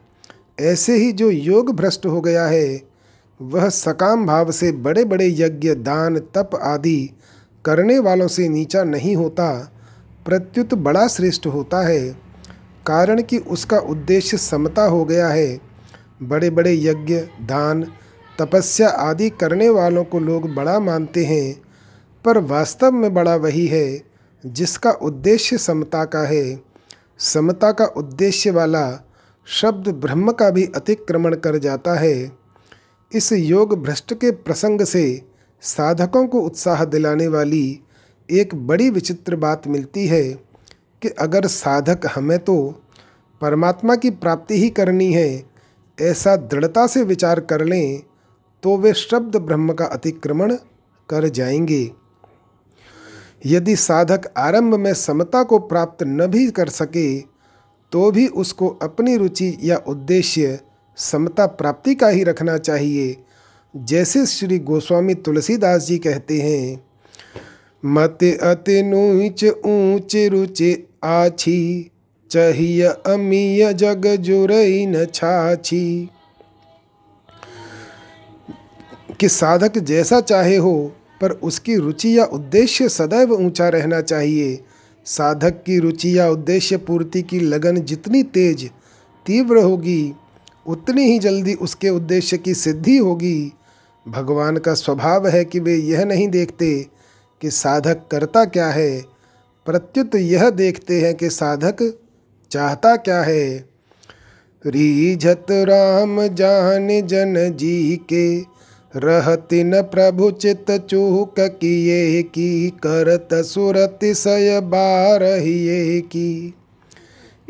ऐसे ही जो योग भ्रष्ट हो गया है, वह सकाम भाव से बड़े बड़े यज्ञ, दान, तप आदि करने वालों से नीचा नहीं होता। प्रत्युत बड़ा श्रेष्ठ होता है। कारण कि उसका उद्देश्य समता हो गया है। बड़े बड़े यज्ञ, दान, तपस्या आदि करने वालों को लोग बड़ा मानते हैं, पर वास्तव में बड़ा वही है, जिसका उद्देश्य समता का है। समता का उद्देश्य वाला शब्द ब्रह्म का भी अतिक्रमण कर जाता है। इस योग भ्रष्ट के प्रसंग से साधकों को उत्साह दिलाने वाली एक बड़ी विचित्र बात मिलती है। कि अगर साधक हमें तो परमात्मा की प्राप्ति ही करनी है, ऐसा दृढ़ता से विचार कर लें तो वे शब्द ब्रह्म का अतिक्रमण कर जाएँगे। यदि साधक आरंभ में समता को प्राप्त न भी कर सके तो भी उसको अपनी रुचि या उद्देश्य समता प्राप्ति का ही रखना चाहिए, जैसे श्री गोस्वामी तुलसीदास जी कहते हैं, मत अति नुच ऊंच रुचि आछी, चहिय अमीय जग जुरई न छाछी। कि साधक जैसा चाहे हो, पर उसकी रुचि या उद्देश्य सदैव ऊँचा रहना चाहिए। साधक की रुचि या उद्देश्य पूर्ति की लगन जितनी तेज, तीव्र होगी, उतनी ही जल्दी उसके उद्देश्य की सिद्धि होगी। भगवान का स्वभाव है कि वे यह नहीं देखते कि साधक करता क्या है। प्रत्युत यह देखते हैं कि साधक चाहता क्या है। रीझत राम जान जन जी के, रहति न प्रभु चित चूक किए की, करत सुरत सय बारहिए की।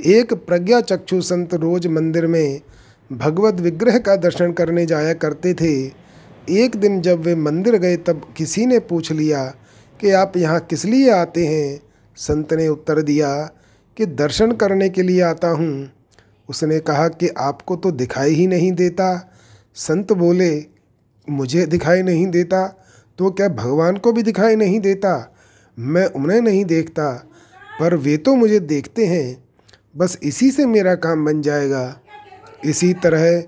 एक प्रज्ञा चक्षु संत रोज मंदिर में भगवत विग्रह का दर्शन करने जाया करते थे। एक दिन जब वे मंदिर गए तब किसी ने पूछ लिया कि आप यहाँ किस लिए आते हैं? संत ने उत्तर दिया कि दर्शन करने के लिए आता हूँ। उसने कहा कि आपको तो दिखाई ही नहीं देता। संत बोले, मुझे दिखाई नहीं देता तो क्या भगवान को भी दिखाई नहीं देता? मैं उन्हें नहीं देखता, पर वे तो मुझे देखते हैं। बस इसी से मेरा काम बन जाएगा। इसी तरह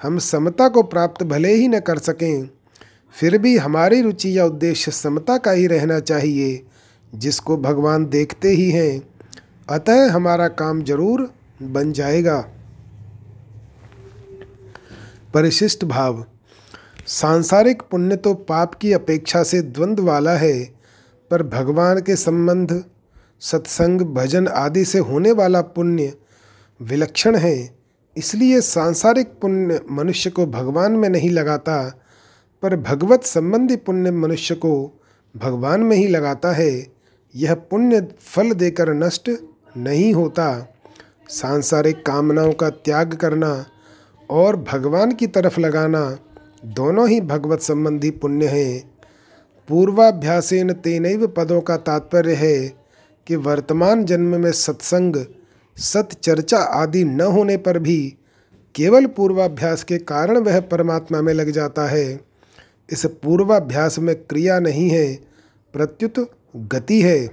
हम समता को प्राप्त भले ही न कर सकें, फिर भी हमारी रुचि या उद्देश्य समता का ही रहना चाहिए। जिसको भगवान देखते ही हैं, अतः हमारा काम ज़रूर बन जाएगा। परिशिष्ट भाव, सांसारिक पुण्य तो पाप की अपेक्षा से द्वंद्व वाला है, पर भगवान के संबंध, सत्संग, भजन आदि से होने वाला पुण्य विलक्षण है, इसलिए सांसारिक पुण्य मनुष्य को भगवान में नहीं लगाता, पर भगवत संबंधी पुण्य मनुष्य को भगवान में ही लगाता है। यह पुण्य फल देकर नष्ट नहीं होता। सांसारिक कामनाओं का त्याग करना और भगवान की तरफ़ लगाना दोनों ही भगवत संबंधी पुण्य हैं। पूर्वाभ्यासेन तेनैव पदों का तात्पर्य है कि वर्तमान जन्म में सत्संग, सतचर्चा आदि न होने पर भी केवल पूर्वाभ्यास के कारण वह परमात्मा में लग जाता है। इस पूर्वाभ्यास में क्रिया नहीं है, प्रत्युत गति है।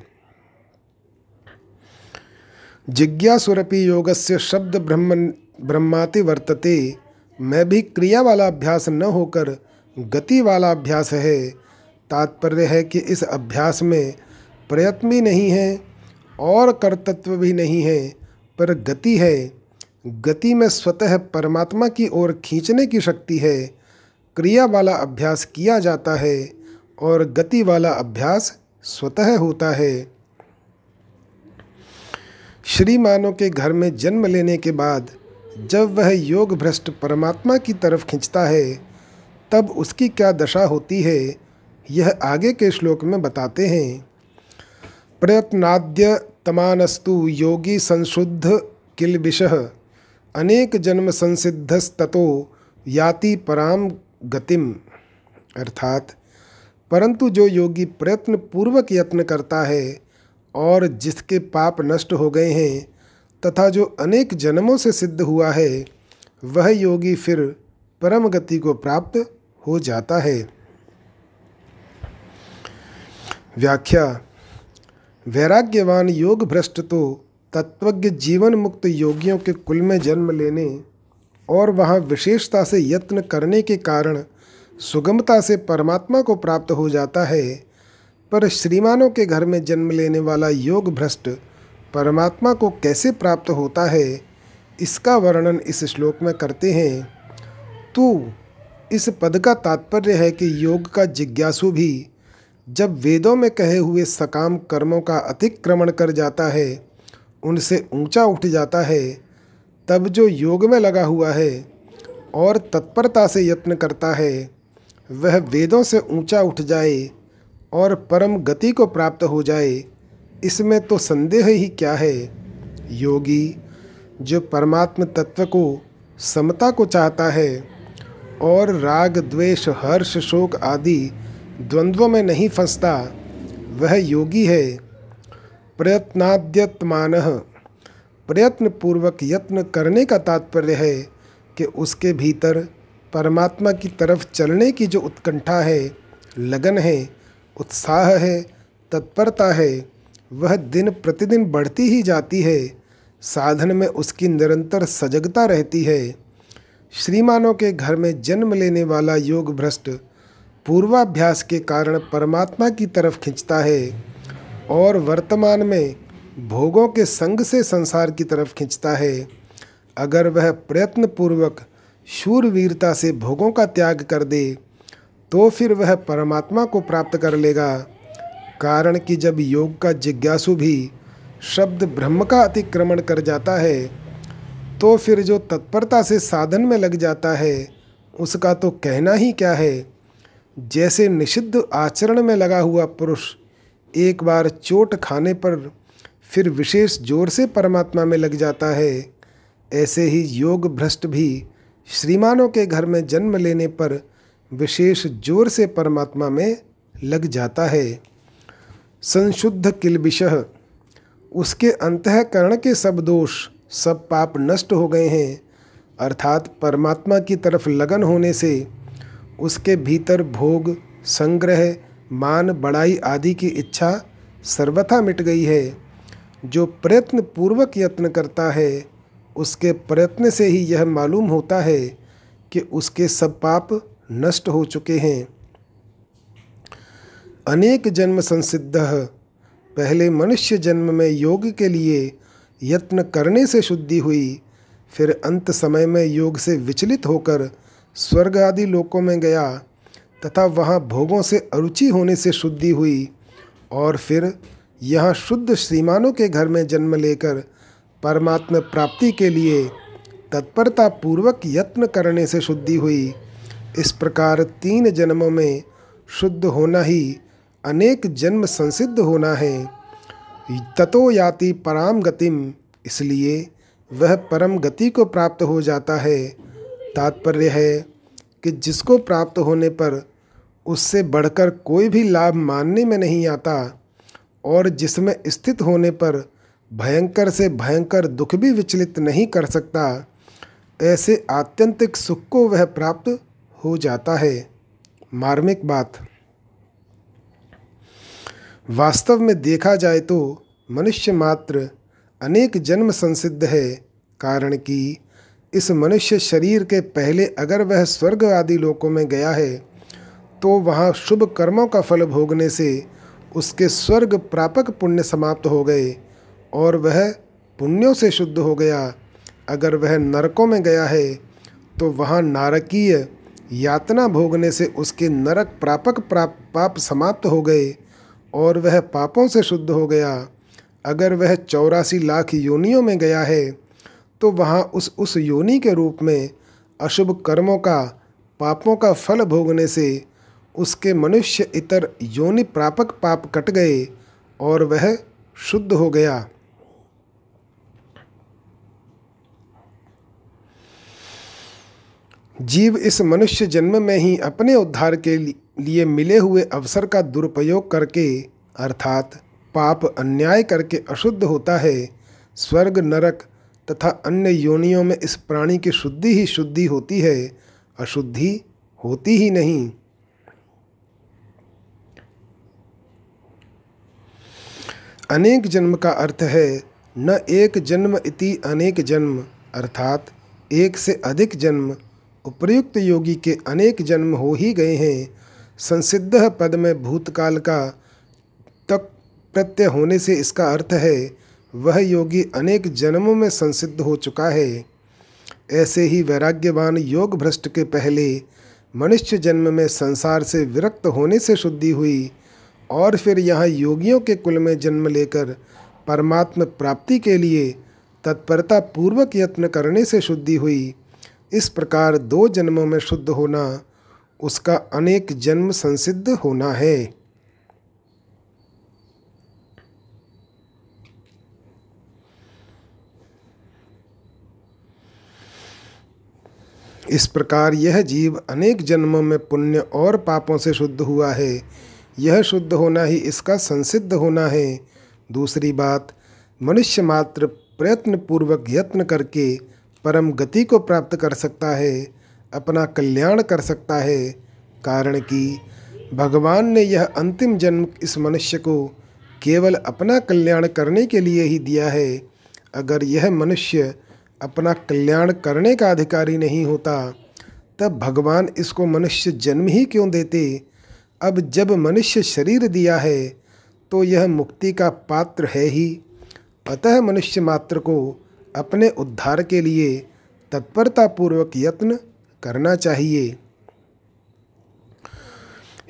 जिज्ञासुरपि योगस्य शब्द ब्रह्म, ब्रह्माति वर्तते। मैं भी क्रिया वाला अभ्यास न होकर गति वाला अभ्यास है। तात्पर्य है कि इस अभ्यास में प्रयत्न भी नहीं है और कर्तत्व भी नहीं है, पर गति है। गति में स्वतः परमात्मा की ओर खींचने की शक्ति है। क्रिया वाला अभ्यास किया जाता है और गति वाला अभ्यास स्वतः होता है। श्रीमानों के घर में जन्म लेने के बाद, जब वह योग भ्रष्ट परमात्मा की तरफ़ खींचता है, तब उसकी क्या दशा होती है, यह आगे के श्लोक में बताते हैं। प्रयत्नाद्य तमानस्तु योगी संशुद्ध किलबिश अनेक जन्म संसिद्धस्ततो याति पराम गतिम। अर्थात परंतु जो योगी प्रयत्न पूर्वक यत्न करता है और जिसके पाप नष्ट हो गए हैं तथा जो अनेक जन्मों से सिद्ध हुआ है, वह योगी फिर परम गति को प्राप्त हो जाता है। व्याख्या, वैराग्यवान योग भ्रष्ट तो तत्वज्ञ जीवन मुक्त योगियों के कुल में जन्म लेने और वहाँ विशेषता से यत्न करने के कारण सुगमता से परमात्मा को प्राप्त हो जाता है, पर श्रीमानों के घर में जन्म लेने वाला योग भ्रष्ट परमात्मा को कैसे प्राप्त होता है, इसका वर्णन इस श्लोक में करते हैं। तो इस पद का तात्पर्य है कि योग का जिज्ञासु भी जब वेदों में कहे हुए सकाम कर्मों का अतिक्रमण कर जाता है, उनसे ऊँचा उठ जाता है, तब जो योग में लगा हुआ है और तत्परता से यत्न करता है वह वेदों से ऊँचा उठ जाए और परम गति को प्राप्त हो जाए, इसमें तो संदेह ही क्या है? योगी, जो परमात्म तत्व को, समता को चाहता है और राग, द्वेष, हर्ष, शोक आदि द्वंद्वों में नहीं फंसता, वह योगी है। प्रयत्नाद्यतमान प्रयत्न पूर्वक यत्न करने का तात्पर्य है कि उसके भीतर परमात्मा की तरफ़ चलने की जो उत्कंठा है, लगन है, उत्साह है, तत्परता है, वह दिन प्रतिदिन बढ़ती ही जाती है। साधन में उसकी निरंतर सजगता रहती है। श्रीमानों के घर में जन्म लेने वाला योग भ्रष्ट पूर्वाभ्यास के कारण परमात्मा की तरफ़ खिंचता है और वर्तमान में भोगों के संग से संसार की तरफ़ खींचता है। अगर वह प्रयत्न पूर्वक शूरवीरता से भोगों का त्याग कर दे तो फिर वह परमात्मा को प्राप्त कर लेगा। कारण कि जब योग का जिज्ञासु भी शब्द ब्रह्म का अतिक्रमण कर जाता है तो फिर जो तत्परता से साधन में लग जाता है, उसका तो कहना ही क्या है? जैसे निषिद्ध आचरण में लगा हुआ पुरुष एक बार चोट खाने पर फिर विशेष ज़ोर से परमात्मा में लग जाता है, ऐसे ही योग भ्रष्ट भी श्रीमानों के घर में जन्म लेने पर विशेष ज़ोर से परमात्मा में लग जाता है। संशुद्ध किलबिश उसके अंतकरण के सब दोष, सब पाप नष्ट हो गए हैं। अर्थात परमात्मा की तरफ़ लगन होने से उसके भीतर भोग, संग्रह, मान, बड़ाई आदि की इच्छा सर्वथा मिट गई है, जो प्रयत्न पूर्वक यत्न करता है। उसके प्रयत्न से ही यह मालूम होता है कि उसके सब पाप नष्ट हो चुके हैं। अनेक जन्म संसिद्ध, पहले मनुष्य जन्म में योग के लिए यत्न करने से शुद्धि हुई, फिर अंत समय में योग से विचलित होकर स्वर्ग आदि लोकों में गया, तथा वहाँ भोगों से अरुचि होने से शुद्धि हुई, और फिर यहाँ शुद्ध श्रीमानों के घर में जन्म लेकर परमात्मा प्राप्ति के लिए तत्परता पूर्वक यत्न करने से शुद्धि हुई। इस प्रकार तीन जन्मों में शुद्ध होना ही अनेक जन्म संसिद्ध होना है। ततो याति पराम गतिम, इसलिए वह परम गति को प्राप्त हो जाता है। तात्पर्य है कि जिसको प्राप्त होने पर उससे बढ़कर कोई भी लाभ मानने में नहीं आता और जिसमें स्थित होने पर भयंकर से भयंकर दुख भी विचलित नहीं कर सकता, ऐसे आत्यंतिक सुख को वह प्राप्त हो जाता है। मार्मिक बात। वास्तव में देखा जाए तो मनुष्य मात्र अनेक जन्म संसिद्ध है, कारण कि इस मनुष्य शरीर के पहले अगर वह स्वर्ग आदि लोकों में गया है तो वहाँ शुभ कर्मों का फल भोगने से उसके स्वर्ग प्रापक पुण्य समाप्त हो गए। और वह पुण्यों से शुद्ध हो गया। अगर वह नरकों में गया है तो वहाँ नारकीय यातना भोगने से उसके नरक प्रापक प्राप, पाप समाप्त हो गए और वह पापों से शुद्ध हो गया। अगर वह चौरासी लाख योनियों में गया है तो वहाँ उस उस योनि के रूप में अशुभ कर्मों का, पापों का फल भोगने से उसके मनुष्य इतर योनि प्रापक पाप कट गए और वह शुद्ध हो गया। जीव इस मनुष्य जन्म में ही अपने उद्धार के लिए मिले हुए अवसर का दुरुपयोग करके, अर्थात पाप अन्याय करके अशुद्ध होता है, स्वर्ग नरक तथा अन्य योनियों में इस प्राणी की शुद्धि ही शुद्धि होती है, अशुद्धि होती ही नहीं। अनेक जन्म का अर्थ है, न एक जन्म इति अनेक जन्म, अर्थात एक से अधिक जन्म उपयुक्त योगी के अनेक जन्म हो ही गए हैं। संसिद्ध पद में भूतकाल का तक प्रत्यय होने से इसका अर्थ है, वह योगी अनेक जन्मों में संसिद्ध हो चुका है। ऐसे ही वैराग्यवान योग भ्रष्ट के पहले मनुष्य जन्म में संसार से विरक्त होने से शुद्धि हुई और फिर यहाँ योगियों के कुल में जन्म लेकर परमात्म प्राप्ति के लिए तत्परता पूर्वक यत्न करने से शुद्धि हुई। इस प्रकार दो जन्मों में शुद्ध होना, उसका अनेक जन्म संसिद्ध होना है। इस प्रकार यह जीव अनेक जन्मों में पुण्य और पापों से शुद्ध हुआ है। यह शुद्ध होना ही इसका संसिद्ध होना है। दूसरी बात, मनुष्य मात्र प्रयत्न पूर्वक यत्न करके परम गति को प्राप्त कर सकता है, अपना कल्याण कर सकता है, कारण कि भगवान ने यह अंतिम जन्म इस मनुष्य को केवल अपना कल्याण करने के लिए ही दिया है। अगर यह मनुष्य अपना कल्याण करने का अधिकारी नहीं होता, तब भगवान इसको मनुष्य जन्म ही क्यों देते? अब जब मनुष्य शरीर दिया है तो यह मुक्ति का पात्र है ही। अतः मनुष्य मात्र को अपने उद्धार के लिए तत्परतापूर्वक यत्न करना चाहिए।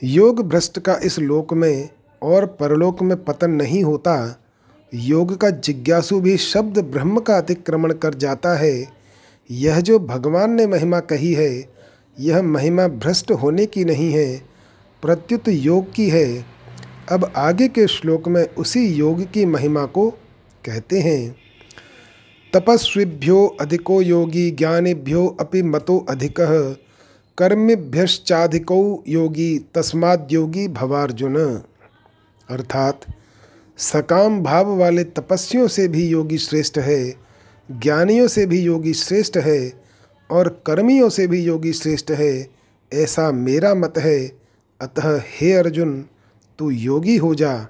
योग भ्रष्ट का इस लोक में और परलोक में पतन नहीं होता। योग का जिज्ञासु भी शब्द ब्रह्म का अतिक्रमण कर जाता है। यह जो भगवान ने महिमा कही है, यह महिमा भ्रष्ट होने की नहीं है, प्रत्युत योग की है। अब आगे के श्लोक में उसी योग की महिमा को कहते हैं। तपस्विभ्यो अधिको योगी ज्ञानेभ्यो अपि मतो अधिक। कर्मिभ्यश्चाधिको योगी तस्माद्योगी भवार्जुन। अर्थात, सकाम भाव वाले तपस्वियों से भी योगी श्रेष्ठ है, ज्ञानियों से भी योगी श्रेष्ठ है, और कर्मियों से भी योगी श्रेष्ठ है, ऐसा मेरा मत है। अतः हे अर्जुन, तू योगी हो जा।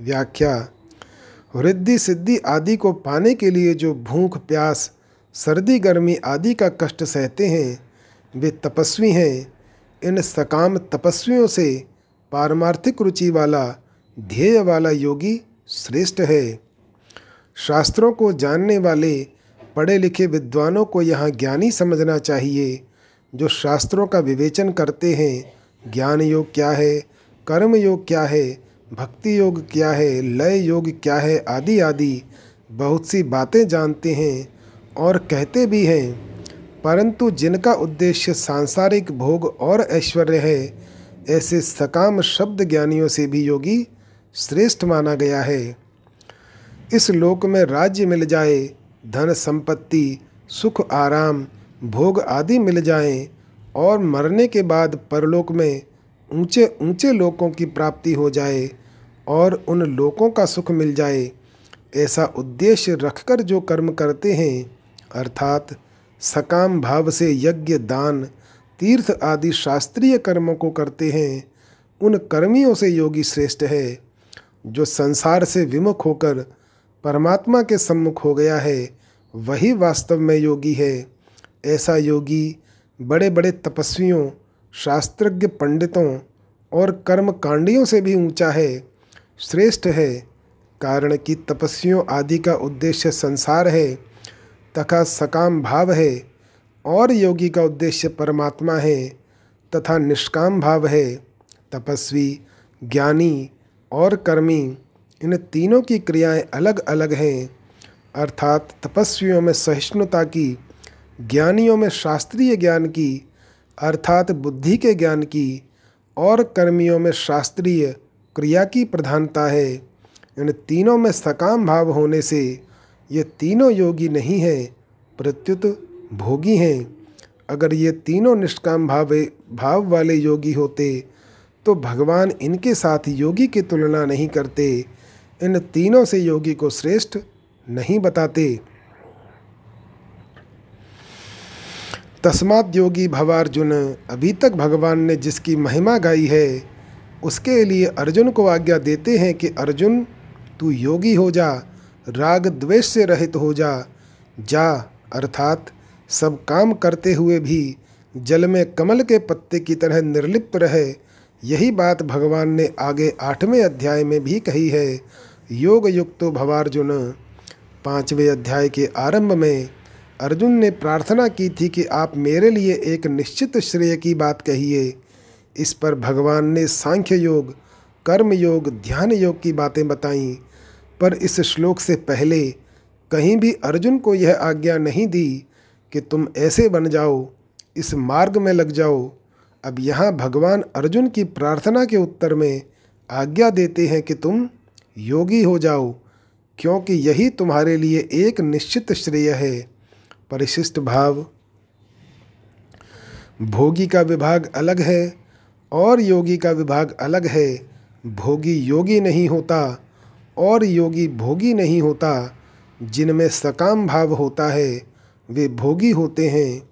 व्याख्या वृद्धि सिद्धि आदि को पाने के लिए जो भूख, प्यास, सर्दी, गर्मी आदि का कष्ट सहते हैं, वे तपस्वी हैं। इन सकाम तपस्वियों से पारमार्थिक रुचि वाला, ध्येय वाला योगी श्रेष्ठ है। शास्त्रों को जानने वाले, पढ़े लिखे विद्वानों को यहाँ ज्ञानी समझना चाहिए, जो शास्त्रों का विवेचन करते हैं। ज्ञान योग क्या है? कर्म योग क्या है? भक्ति योग क्या है, लय योग क्या है, आदि आदि बहुत सी बातें जानते हैं और कहते भी हैं। परंतु जिनका उद्देश्य सांसारिक भोग और ऐश्वर्य है, ऐसे सकाम शब्द ज्ञानियों से भी योगी श्रेष्ठ माना गया है। इस लोक में राज्य मिल जाए, धन संपत्ति, सुख आराम, भोग आदि मिल जाएँ और मरने के बाद परलोक में ऊँचे ऊँचे लोकों की प्राप्ति हो जाए और उन लोकों का सुख मिल जाए, ऐसा उद्देश्य रखकर जो कर्म करते हैं, अर्थात सकाम भाव से यज्ञ, दान, तीर्थ आदि शास्त्रीय कर्मों को करते हैं, उन कर्मियों से योगी श्रेष्ठ है, जो संसार से विमुख होकर परमात्मा के सम्मुख हो गया है, वही वास्तव में योगी है। ऐसा योगी बड़े बड़े तपस्वियों शास्त्रज्ञ पंडितों और कर्म कांडियों से भी ऊँचा है, श्रेष्ठ है। कारण कि तपस्वियों आदि का उद्देश्य संसार है, तथा सकाम भाव है, और योगी का उद्देश्य परमात्मा है, तथा निष्काम भाव है। तपस्वी, ज्ञानी और कर्मी, इन तीनों की क्रियाएँ अलग अलग हैं। अर्थात तपस्वियों में सहिष्णुता की, ज्ञानियों में शास्त्रीय ज्ञान की अर्थात बुद्धि के ज्ञान की और कर्मियों में शास्त्रीय क्रिया की प्रधानता है। इन तीनों में सकाम भाव होने से ये तीनों योगी नहीं हैं, प्रत्युत भोगी हैं। अगर ये तीनों निष्काम भाव भाव वाले योगी होते तो भगवान इनके साथ योगी की तुलना नहीं करते। इन तीनों से योगी को श्रेष्ठ नहीं बताते। तस्मात योगी भवार्जुन, अभी तक भगवान ने जिसकी महिमा गाई है, उसके लिए अर्जुन को आज्ञा देते हैं कि अर्जुन, तू योगी हो जा, राग द्वेष से रहित हो जा जा, अर्थात सब काम करते हुए भी जल में कमल के पत्ते की तरह निर्लिप्त रहे, यही बात भगवान ने आगे आठवें अध्याय में भी कही है। योग युक्तो भवार्जुन, पाँचवें अध्याय के आरंभ में अर्जुन ने प्रार्थना की थी कि आप मेरे लिए एक निश्चित श्रेय की बात कहिए। इस पर भगवान ने सांख्य योग, कर्म योग, ध्यान योग की बातें बताईं। पर इस श्लोक से पहले कहीं भी अर्जुन को यह आज्ञा नहीं दी कि तुम ऐसे बन जाओ, इस मार्ग में लग जाओ। अब यहाँ भगवान अर्जुन की प्रार्थना के उत्तर में आज्ञा देते हैं कि तुम योगी हो जाओ, क्योंकि यही तुम्हारे लिए एक निश्चित श्रेय है। परिशिष्ट भाव। भोगी का विभाग अलग है और योगी का विभाग अलग है। भोगी योगी नहीं होता और योगी भोगी नहीं होता। जिनमें सकाम भाव होता है, वे भोगी होते हैं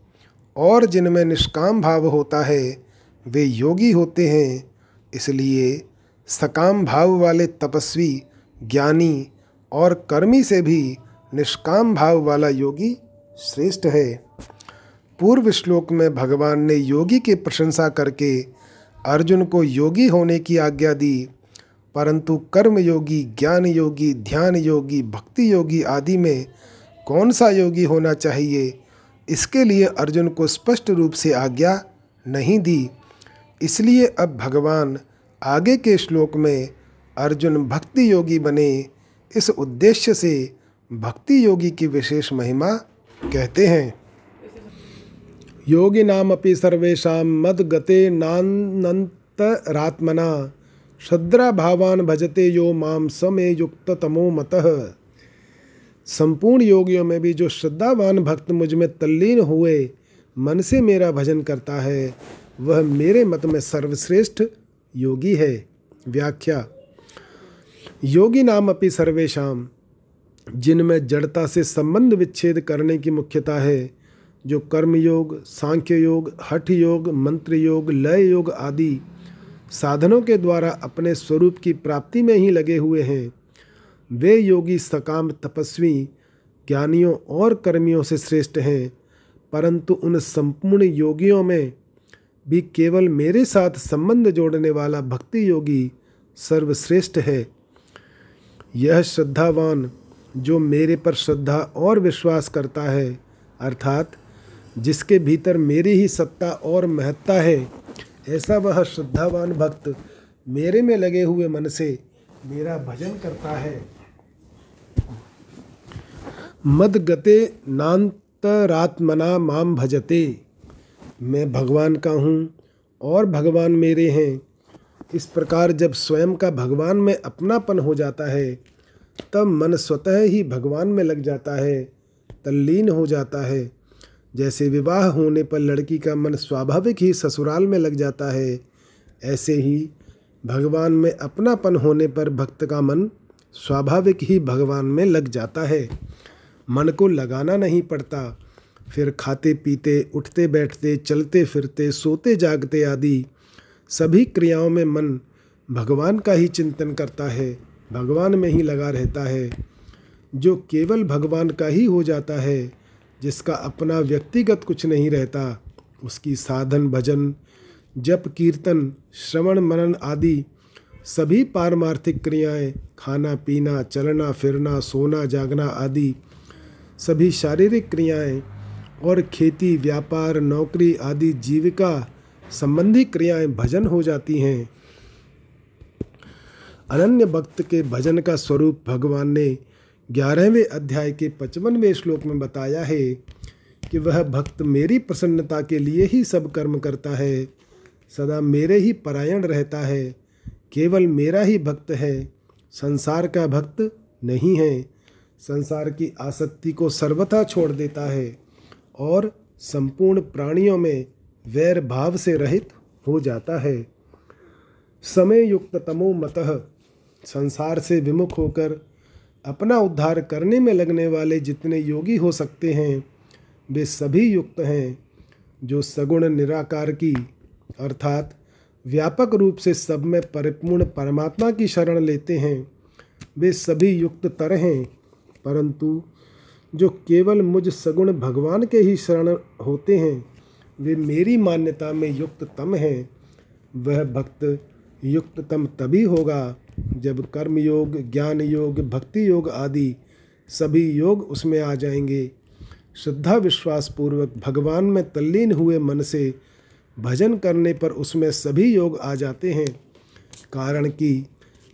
और जिनमें निष्काम भाव होता है, वे योगी होते हैं। इसलिए सकाम भाव वाले तपस्वी, ज्ञानी और कर्मी से भी निष्काम भाव वाला योगी श्रेष्ठ है। पूर्व श्लोक में भगवान ने योगी की प्रशंसा करके अर्जुन को योगी होने की आज्ञा दी, परंतु कर्म योगी ज्ञान योगी ध्यान योगी भक्ति योगी आदि में कौन सा योगी होना चाहिए, इसके लिए अर्जुन को स्पष्ट रूप से आज्ञा नहीं दी। इसलिए अब भगवान आगे के श्लोक में अर्जुन भक्ति योगी बने, इस उद्देश्य से भक्ति योगी की विशेष महिमा कहते हैं, योगी नाम अपनी सर्वेशा मद गते नानंतरात्मना श्रद्धा भावान भजते यो माम समय युक्त तमो मत। संपूर्ण योगियों में भी जो श्रद्धावान भक्त मुझमें तल्लीन हुए, मन से मेरा भजन करता है, वह मेरे मत में सर्वश्रेष्ठ योगी है। व्याख्या, योगी नाम अपनी सर्वेशम जिनमें जड़ता से संबंध विच्छेद करने की मुख्यता है, जो कर्म योग सांख्य योग हठ योग मंत्र योग लय योग आदि साधनों के द्वारा अपने स्वरूप की प्राप्ति में ही लगे हुए हैं। वे योगी सकाम तपस्वी, ज्ञानियों और कर्मियों से श्रेष्ठ हैं, परंतु उन संपूर्ण योगियों में भी केवल मेरे साथ संबंध जोड़ने वाला भक्ति योगी सर्वश्रेष्ठ है। यह श्रद्धावान जो मेरे पर श्रद्धा और विश्वास करता है, अर्थात जिसके भीतर मेरी ही सत्ता और महत्ता है, ऐसा वह श्रद्धावान भक्त मेरे में लगे हुए मन से मेरा भजन करता है। मद गते नान्तरात्मना माम भजते। मैं भगवान का हूँ और भगवान मेरे हैं। इस प्रकार जब स्वयं का भगवान में अपनापन हो जाता है तब मन स्वतः ही भगवान में लग जाता है, तल्लीन हो जाता है। जैसे विवाह होने पर लड़की का मन स्वाभाविक ही ससुराल में लग जाता है, ऐसे ही भगवान में अपनापन होने पर भक्त का मन स्वाभाविक ही भगवान में लग जाता है। मन को लगाना नहीं पड़ता, फिर खाते पीते, उठते बैठते, चलते फिरते, सोते जागते आदि सभी क्रियाओं में मन भगवान का ही चिंतन करता है। भगवान में ही लगा रहता है, जो केवल भगवान का ही हो जाता है, जिसका अपना व्यक्तिगत कुछ नहीं रहता, उसकी साधन, भजन, जप, कीर्तन, श्रवण, मनन आदि सभी पारमार्थिक क्रियाएँ, खाना, पीना, चलना, फिरना, सोना, जागना आदि सभी शारीरिक क्रियाएँ और खेती, व्यापार, नौकरी आदि जीविका संबंधी क्रियाएँ भजन हो जाती हैं। अनन्य भक्त के भजन का स्वरूप भगवान ने ग्यारहवें अध्याय के पचपनवें श्लोक में बताया है कि वह भक्त मेरी प्रसन्नता के लिए ही सब कर्म करता है, सदा मेरे ही परायण रहता है, केवल मेरा ही भक्त है, संसार का भक्त नहीं है, संसार की आसक्ति को सर्वथा छोड़ देता है और संपूर्ण प्राणियों में वैर भाव से रहित हो जाता है। समय युक्त तमो मतः संसार से विमुख होकर अपना उद्धार करने में लगने वाले जितने योगी हो सकते हैं, वे सभी युक्त हैं, जो सगुण निराकार की, अर्थात व्यापक रूप से सब में परिपूर्ण परमात्मा की शरण लेते हैं। वे सभी युक्त तर हैं, परंतु जो केवल मुझ सगुण भगवान के ही शरण होते हैं, वे मेरी मान्यता में युक्त तम हैं। वह भक्त युक्ततम तभी होगा जब कर्म योग ज्ञान योग भक्ति योग आदि सभी योग उसमें आ जाएँगे। श्रद्धा विश्वास पूर्वक भगवान में तल्लीन हुए मन से भजन करने पर उसमें सभी योग आ जाते हैं। कारण कि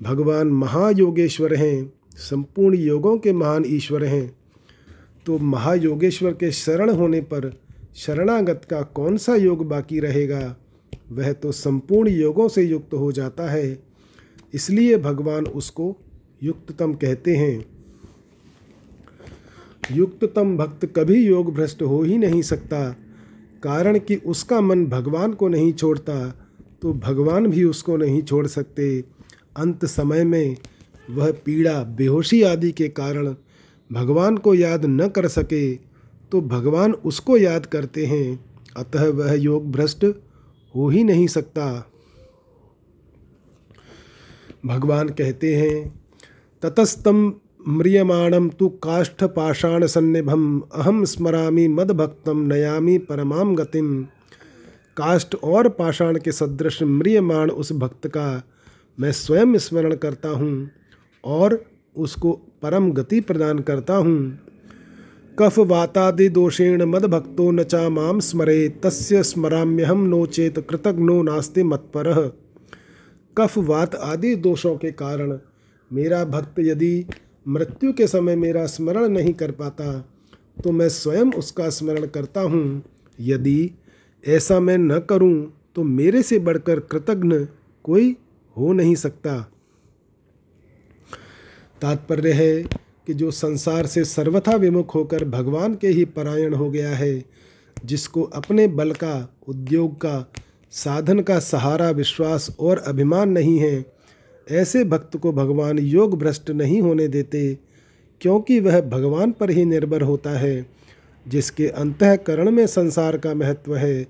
भगवान महायोगेश्वर हैं, संपूर्ण योगों के महान ईश्वर हैं। तो महायोगेश्वर के शरण होने पर शरणागत का कौन सा योग बाकी रहेगा? वह तो संपूर्ण योगों से युक्त हो जाता है। इसलिए भगवान उसको युक्ततम कहते हैं। युक्ततम भक्त कभी योग भ्रष्ट हो ही नहीं सकता। कारण कि उसका मन भगवान को नहीं छोड़ता तो भगवान भी उसको नहीं छोड़ सकते। अंत समय में वह पीड़ा, बेहोशी आदि के कारण भगवान को याद न कर सके तो भगवान उसको याद करते हैं। अतः वह योग भ्रष्ट हो ही नहीं सकता। भगवान कहते हैं, ततस्तम म्रियमाणम तु काष्ठ पाषाण सन्निभम अहम स्मरामी मदभक्तम नयामी परमाम गतिम काष्ठ और पाषाण के सदृश म्रियमाण उस भक्त का मैं स्वयं स्मरण करता हूँ और उसको परम गति प्रदान करता हूँ। कफ वातादि दोषेण मद भक्तो न चा माम स्मरे, तस्य स्मराम्यहम नो चेत कृतज्ञो नास्ति मत्पर। कफ, वात आदि दोषों के कारण मेरा भक्त यदि मृत्यु के समय मेरा स्मरण नहीं कर पाता तो मैं स्वयं उसका स्मरण करता हूँ। यदि ऐसा मैं न करूँ तो मेरे से बढ़कर कृतघ्न कोई हो नहीं सकता। तात्पर्य है कि जो संसार से सर्वथा विमुख होकर भगवान के ही परायण हो गया है, जिसको अपने बल का, उद्योग का साधन का सहारा, विश्वास और अभिमान नहीं है। ऐसे भक्त को भगवान योग भ्रष्ट नहीं होने देते, क्योंकि वह भगवान पर ही निर्भर होता है, जिसके अंतकरण में संसार का महत्व है,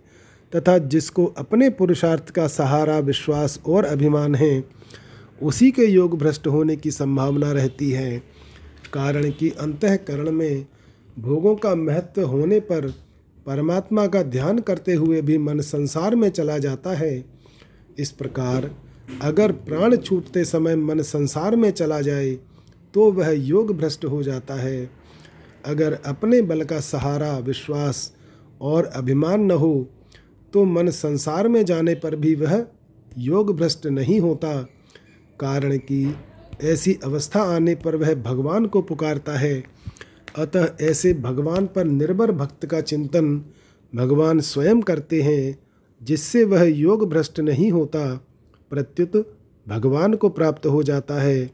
तथा जिसको अपने पुरुषार्थ का सहारा, विश्वास और अभिमान है, उसी के योग भ्रष्ट होने की संभावना रहती है। कारण कि अंतकरण में भोगों का महत्व होने पर परमात्मा का ध्यान करते हुए भी मन संसार में चला जाता है। इस प्रकार अगर प्राण छूटते समय मन संसार में चला जाए तो वह योग भ्रष्ट हो जाता है। अगर अपने बल का सहारा, विश्वास और अभिमान न हो तो मन संसार में जाने पर भी वह योग भ्रष्ट नहीं होता। कारण कि ऐसी अवस्था आने पर वह भगवान को पुकारता है। अतः ऐसे भगवान पर निर्भर भक्त का चिंतन भगवान स्वयं करते हैं, जिससे वह योग भ्रष्ट नहीं होता, प्रत्युत भगवान को प्राप्त हो जाता है।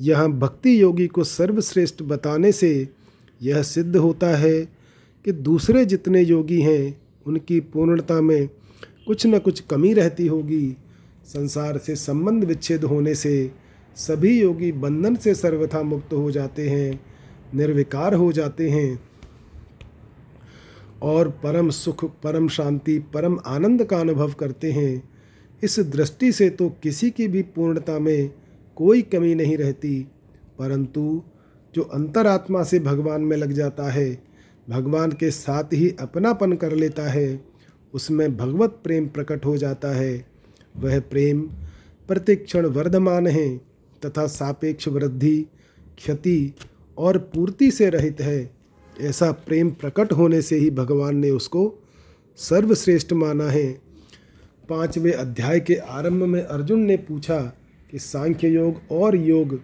यहाँ भक्ति योगी को सर्वश्रेष्ठ बताने से यह सिद्ध होता है कि दूसरे जितने योगी हैं, उनकी पूर्णता में कुछ न कुछ कमी रहती होगी। संसार से संबंध विच्छेद होने से सभी योगी बंधन से सर्वथा मुक्त हो जाते हैं। निर्विकार हो जाते हैं। और परम सुख, परम शांति, परम आनंद का अनुभव करते हैं। इस दृष्टि से तो किसी की भी पूर्णता में कोई कमी नहीं रहती। परंतु जो अंतरात्मा से भगवान में लग जाता है, भगवान के साथ ही अपनापन कर लेता है, उसमें भगवत प्रेम प्रकट हो जाता है। वह प्रेम प्रतिक्षण वर्धमान है, तथा सापेक्ष वृद्धि, क्षति और पूर्ति से रहित है। ऐसा प्रेम प्रकट होने से ही भगवान ने उसको सर्वश्रेष्ठ माना है। पाँचवें अध्याय के आरंभ में अर्जुन ने पूछा कि सांख्य योग और योग,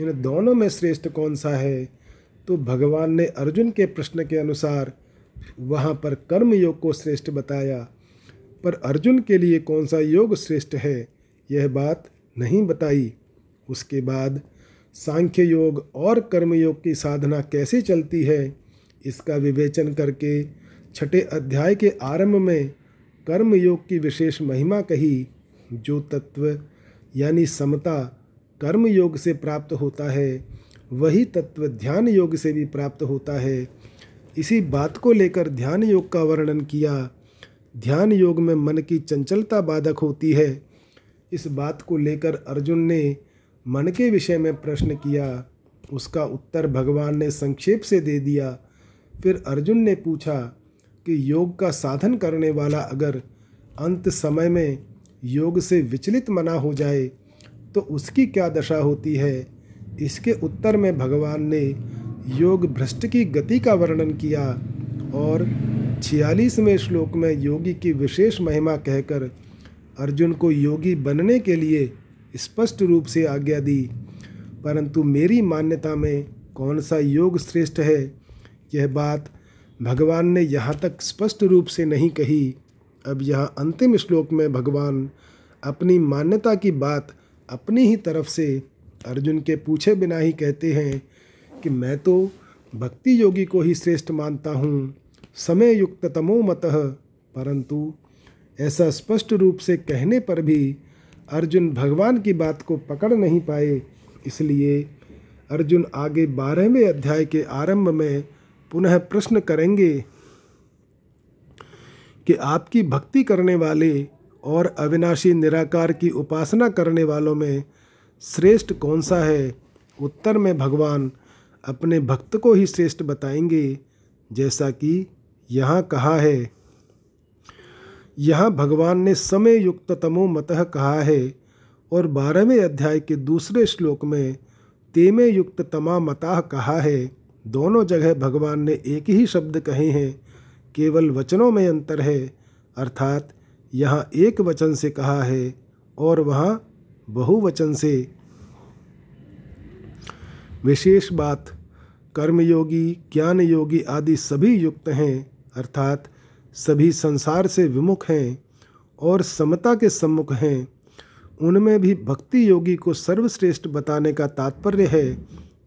इन दोनों में श्रेष्ठ कौन सा है? तो भगवान ने अर्जुन के प्रश्न के अनुसार वहाँ पर कर्म योग को श्रेष्ठ बताया। पर अर्जुन के लिए कौन सा योग श्रेष्ठ है, यह बात नहीं बताई। उसके बाद सांख्य योग और कर्म योग की साधना कैसे चलती है, इसका विवेचन करके छठे अध्याय के आरंभ में कर्म योग की विशेष महिमा कही, जो तत्व यानी समता कर्म योग से प्राप्त होता है, वही तत्व ध्यान योग से भी प्राप्त होता है। इसी बात को लेकर ध्यान योग का वर्णन किया ध्यान योग में मन की चंचलता बाधक होती है। इस बात को लेकर अर्जुन ने मन के विषय में प्रश्न किया, उसका उत्तर भगवान ने संक्षेप से दे दिया। फिर अर्जुन ने पूछा कि योग का साधन करने वाला अगर अंत समय में योग से विचलित मना हो जाए तो उसकी क्या दशा होती है? इसके उत्तर में भगवान ने योग भ्रष्ट की गति का वर्णन किया और छियालीसवें श्लोक में योगी की विशेष महिमा कहकर अर्जुन को योगी बनने के लिए स्पष्ट रूप से आज्ञा दी, परंतु मेरी मान्यता में कौन सा योग श्रेष्ठ है? यह बात भगवान ने यहाँ तक स्पष्ट रूप से नहीं कही। अब यह अंतिम श्लोक में भगवान अपनी मान्यता की बात अपनी ही तरफ़ से अर्जुन के पूछे बिना ही कहते हैं कि मैं तो भक्ति योगी को ही श्रेष्ठ मानता हूँ समय युक्त तमो मत। परंतु ऐसा स्पष्ट रूप से कहने पर भी अर्जुन भगवान की बात को पकड़ नहीं पाए, इसलिए अर्जुन आगे बारहवें अध्याय के आरंभ में पुनः प्रश्न करेंगे कि आपकी भक्ति करने वाले और अविनाशी निराकार की उपासना करने वालों में श्रेष्ठ कौन सा है? उत्तर में भगवान अपने भक्त को ही श्रेष्ठ बताएँगे, जैसा कि यहाँ कहा है। यहाँ भगवान ने समय युक्त तमो मतः कहा है और बारहवें अध्याय के दूसरे श्लोक में तेमे युक्त तमा मताह कहा है। दोनों जगह भगवान ने एक ही शब्द कहे हैं, केवल वचनों में अंतर है। अर्थात यहाँ एक वचन से कहा है और वहाँ बहुवचन से। विशेष बात, कर्मयोगी ज्ञान योगी आदि सभी युक्त हैं। अर्थात सभी संसार से विमुख हैं और समता के सम्मुख हैं। उनमें भी भक्ति योगी को सर्वश्रेष्ठ बताने का तात्पर्य है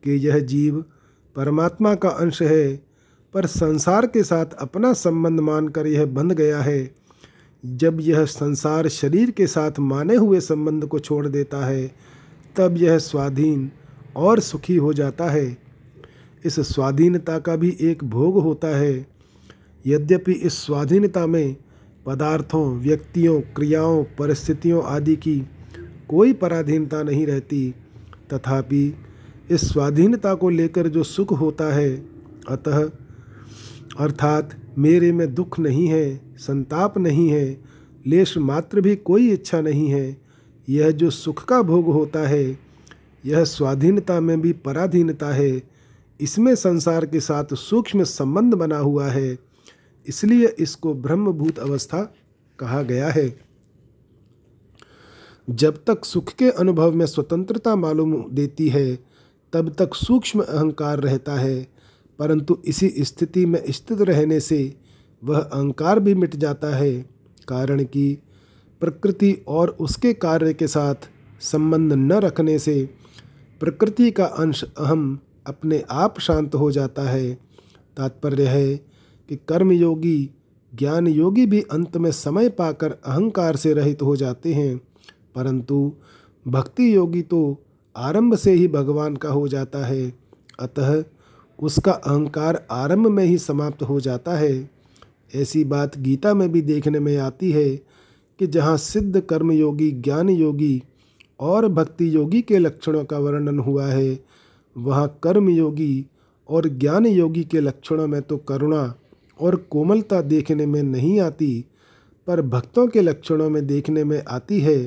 कि यह जीव परमात्मा का अंश है, पर संसार के साथ अपना संबंध मानकर यह बंध गया है। जब यह संसार शरीर के साथ माने हुए संबंध को छोड़ देता है, तब यह स्वाधीन और सुखी हो जाता है। इस स्वाधीनता का भी एक भोग होता है। यद्यपि इस स्वाधीनता में पदार्थों, व्यक्तियों, क्रियाओं, परिस्थितियों आदि की कोई पराधीनता नहीं रहती, तथापि इस स्वाधीनता को लेकर जो सुख होता है, अतः अर्थात मेरे में दुख नहीं है, संताप नहीं है, लेश मात्र भी कोई इच्छा नहीं है, यह जो सुख का भोग होता है, यह स्वाधीनता में भी पराधीनता है, इसमें संसार के साथ सूक्ष्म संबंध बना हुआ है। इसलिए इसको ब्रह्मभूत अवस्था कहा गया है। जब तक सुख के अनुभव में स्वतंत्रता मालूम देती है, तब तक सूक्ष्म अहंकार रहता है, परंतु इसी स्थिति में स्थित रहने से वह अहंकार भी मिट जाता है, कारण कि प्रकृति और उसके कार्य के साथ संबंध न रखने से प्रकृति का अंश अहम अपने आप शांत हो जाता है। तात्पर्य है कि कर्मयोगी ज्ञान योगी भी अंत में समय पाकर अहंकार से रहित हो जाते हैं। परंतु भक्ति योगी तो आरंभ से ही भगवान का हो जाता है। अतः उसका अहंकार आरंभ में ही समाप्त हो जाता है। ऐसी बात गीता में भी देखने में आती है कि जहाँ सिद्ध कर्मयोगी ज्ञान योगी और भक्ति योगी के लक्षणों का वर्णन हुआ है, वहाँ कर्म योगी और ज्ञान योगी के लक्षणों में तो करुणा और कोमलता देखने में नहीं आती, पर भक्तों के लक्षणों में देखने में आती है।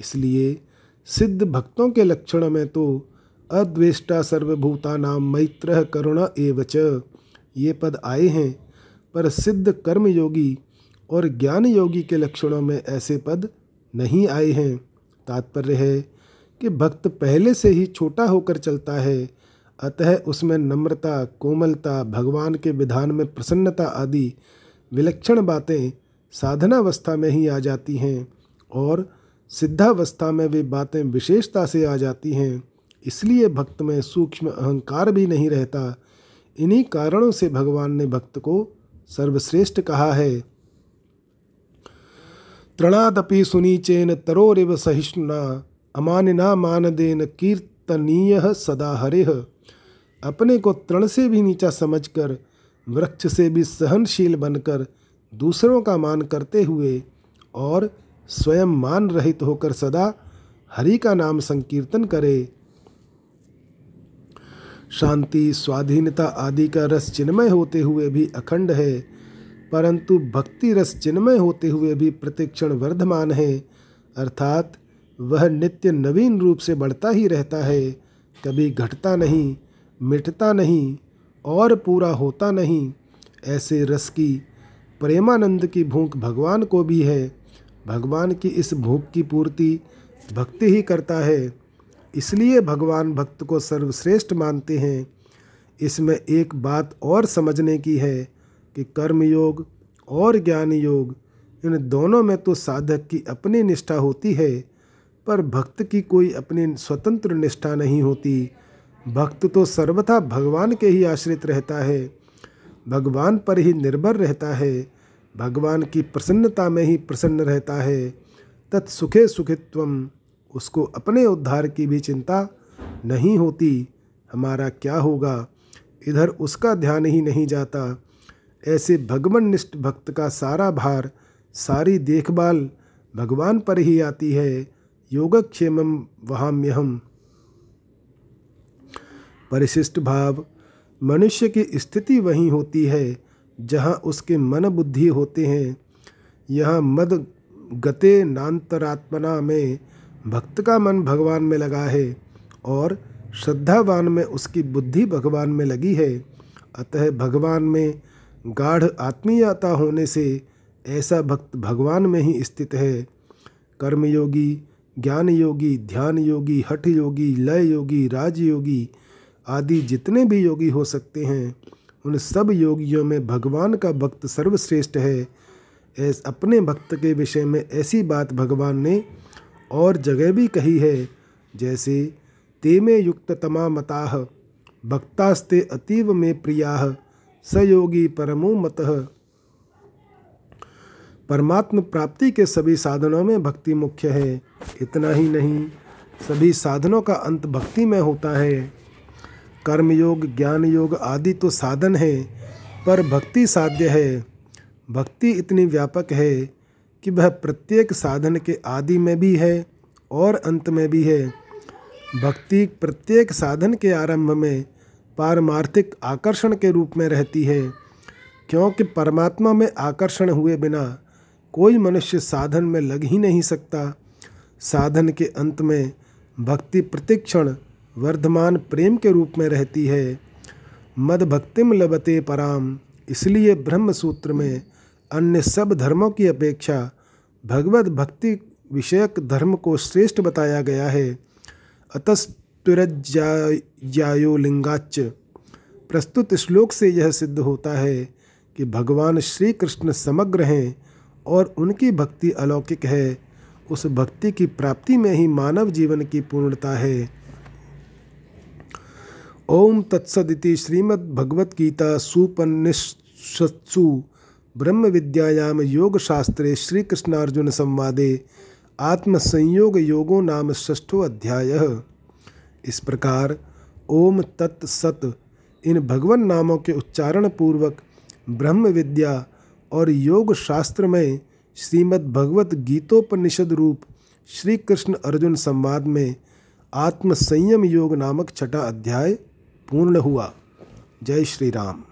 इसलिए सिद्ध भक्तों के लक्षणों में तो अद्वेष्टा सर्वभूता नाम मैत्र करुणा एवच। ये पद आए हैं, पर सिद्ध कर्मयोगी और ज्ञान योगी के लक्षणों में ऐसे पद नहीं आए हैं। तात्पर्य है कि भक्त पहले से ही छोटा होकर चलता है अतः उसमें नम्रता, कोमलता, भगवान के विधान में प्रसन्नता आदि विलक्षण बातें साधनावस्था में ही आ जाती हैं और सिद्धावस्था में वे बातें विशेषता से आ जाती हैं। इसलिए भक्त में सूक्ष्म अहंकार भी नहीं रहता। इन्हीं कारणों से भगवान ने भक्त को सर्वश्रेष्ठ कहा है। तृणादपि सुनीचेन तरोरिव सहिष्णुना, अमानिना मानदेन कीर्तनीय सदा हरिह अपने को तृण से भी नीचा समझकर, वृक्ष से भी सहनशील बनकर दूसरों का मान करते हुए और स्वयं मान रहित होकर सदा हरि का नाम संकीर्तन करे। शांति, स्वाधीनता आदि का रस चिन्मय होते हुए भी अखंड है, परंतु भक्ति रस चिन्मय होते हुए भी प्रतिक्षण वर्धमान है, अर्थात वह नित्य नवीन रूप से बढ़ता ही रहता है, कभी घटता नहीं। मिटता नहीं और पूरा होता नहीं, ऐसे रस की प्रेमानंद की भूख भगवान को भी है। भगवान की इस भूख की पूर्ति भक्ति ही करता है। इसलिए भगवान भक्त को सर्वश्रेष्ठ मानते हैं। इसमें एक बात और समझने की है कि कर्म योग और ज्ञान योग इन दोनों में तो साधक की अपनी निष्ठा होती है, पर भक्त की कोई अपनी स्वतंत्र निष्ठा नहीं होती। भक्त तो सर्वथा भगवान के ही आश्रित रहता है। भगवान पर ही निर्भर रहता है। भगवान की प्रसन्नता में ही प्रसन्न रहता है। तत्सुखे सुखित्वम, उसको अपने उद्धार की भी चिंता नहीं होती। हमारा क्या होगा? इधर उसका ध्यान ही नहीं जाता। ऐसे भगवन निष्ठ भक्त का सारा भार, सारी देखभाल भगवान पर ही आती है। योगक्षेमम वहाम्यहम। परिशिष्ट भाव। मनुष्य की स्थिति वहीं होती है, जहाँ उसके मन बुद्धि होते हैं। यहाँ मद गते नान्तरात्मना में भक्त का मन भगवान में लगा है और श्रद्धावान में उसकी बुद्धि भगवान में लगी है। अतः भगवान में गाढ़ आत्मीयता होने से ऐसा भक्त भगवान में ही स्थित है। कर्मयोगी ज्ञान योगी ध्यान योगी हठ योगी लय योगी राजयोगी आदि जितने भी योगी हो सकते हैं, उन सब योगियों में भगवान का भक्त सर्वश्रेष्ठ है। ऐस अपने भक्त के विषय में ऐसी बात भगवान ने और जगह भी कही है, जैसे ते में युक्त तमा मताह भक्तास्ते अतीव में प्रिया सयोगी परमो मत। परमात्म प्राप्ति के सभी साधनों में भक्ति मुख्य है। इतना ही नहीं, सभी साधनों का अंत भक्ति में होता है। कर्म योग ज्ञान योग आदि तो साधन है, पर भक्ति साध्य है। भक्ति इतनी व्यापक है कि वह प्रत्येक साधन के आदि में भी है और अंत में भी है। भक्ति प्रत्येक साधन के आरंभ में पारमार्थिक आकर्षण के रूप में रहती है, क्योंकि परमात्मा में आकर्षण हुए बिना कोई मनुष्य साधन में लग ही नहीं सकता। साधन के अंत में भक्ति प्रतिक्षण वर्धमान प्रेम के रूप में रहती है। मद भक्तिम लबते पराम, इसलिए ब्रह्म सूत्र में अन्य सब धर्मों की अपेक्षा भगवत भक्ति विषयक धर्म को श्रेष्ठ बताया गया है। अतस्त्वरज्यायो लिंगाच प्रस्तुत श्लोक से यह सिद्ध होता है कि भगवान श्री कृष्ण समग्र हैं और उनकी भक्ति अलौकिक है। उस भक्ति की प्राप्ति में ही मानव जीवन की पूर्णता है। ओम तत्सदिति श्रीमद्भगवद्गीता सुपनिषत्सु ब्रह्म विद्यायाम योग शास्त्रे श्री कृष्णार्जुन संवादे आत्मसंयोग योगो नाम षष्ठो अध्याय। इस प्रकार ओम तत्सत, इन भगवान नामों के उच्चारण पूर्वक ब्रह्म विद्या और योग शास्त्र में श्रीमद् भगवत गीतोपनिषद रूप श्री कृष्ण अर्जुन संवाद में आत्मसंयम योग नामक छठा अध्याय पूर्ण हुआ। जय श्री राम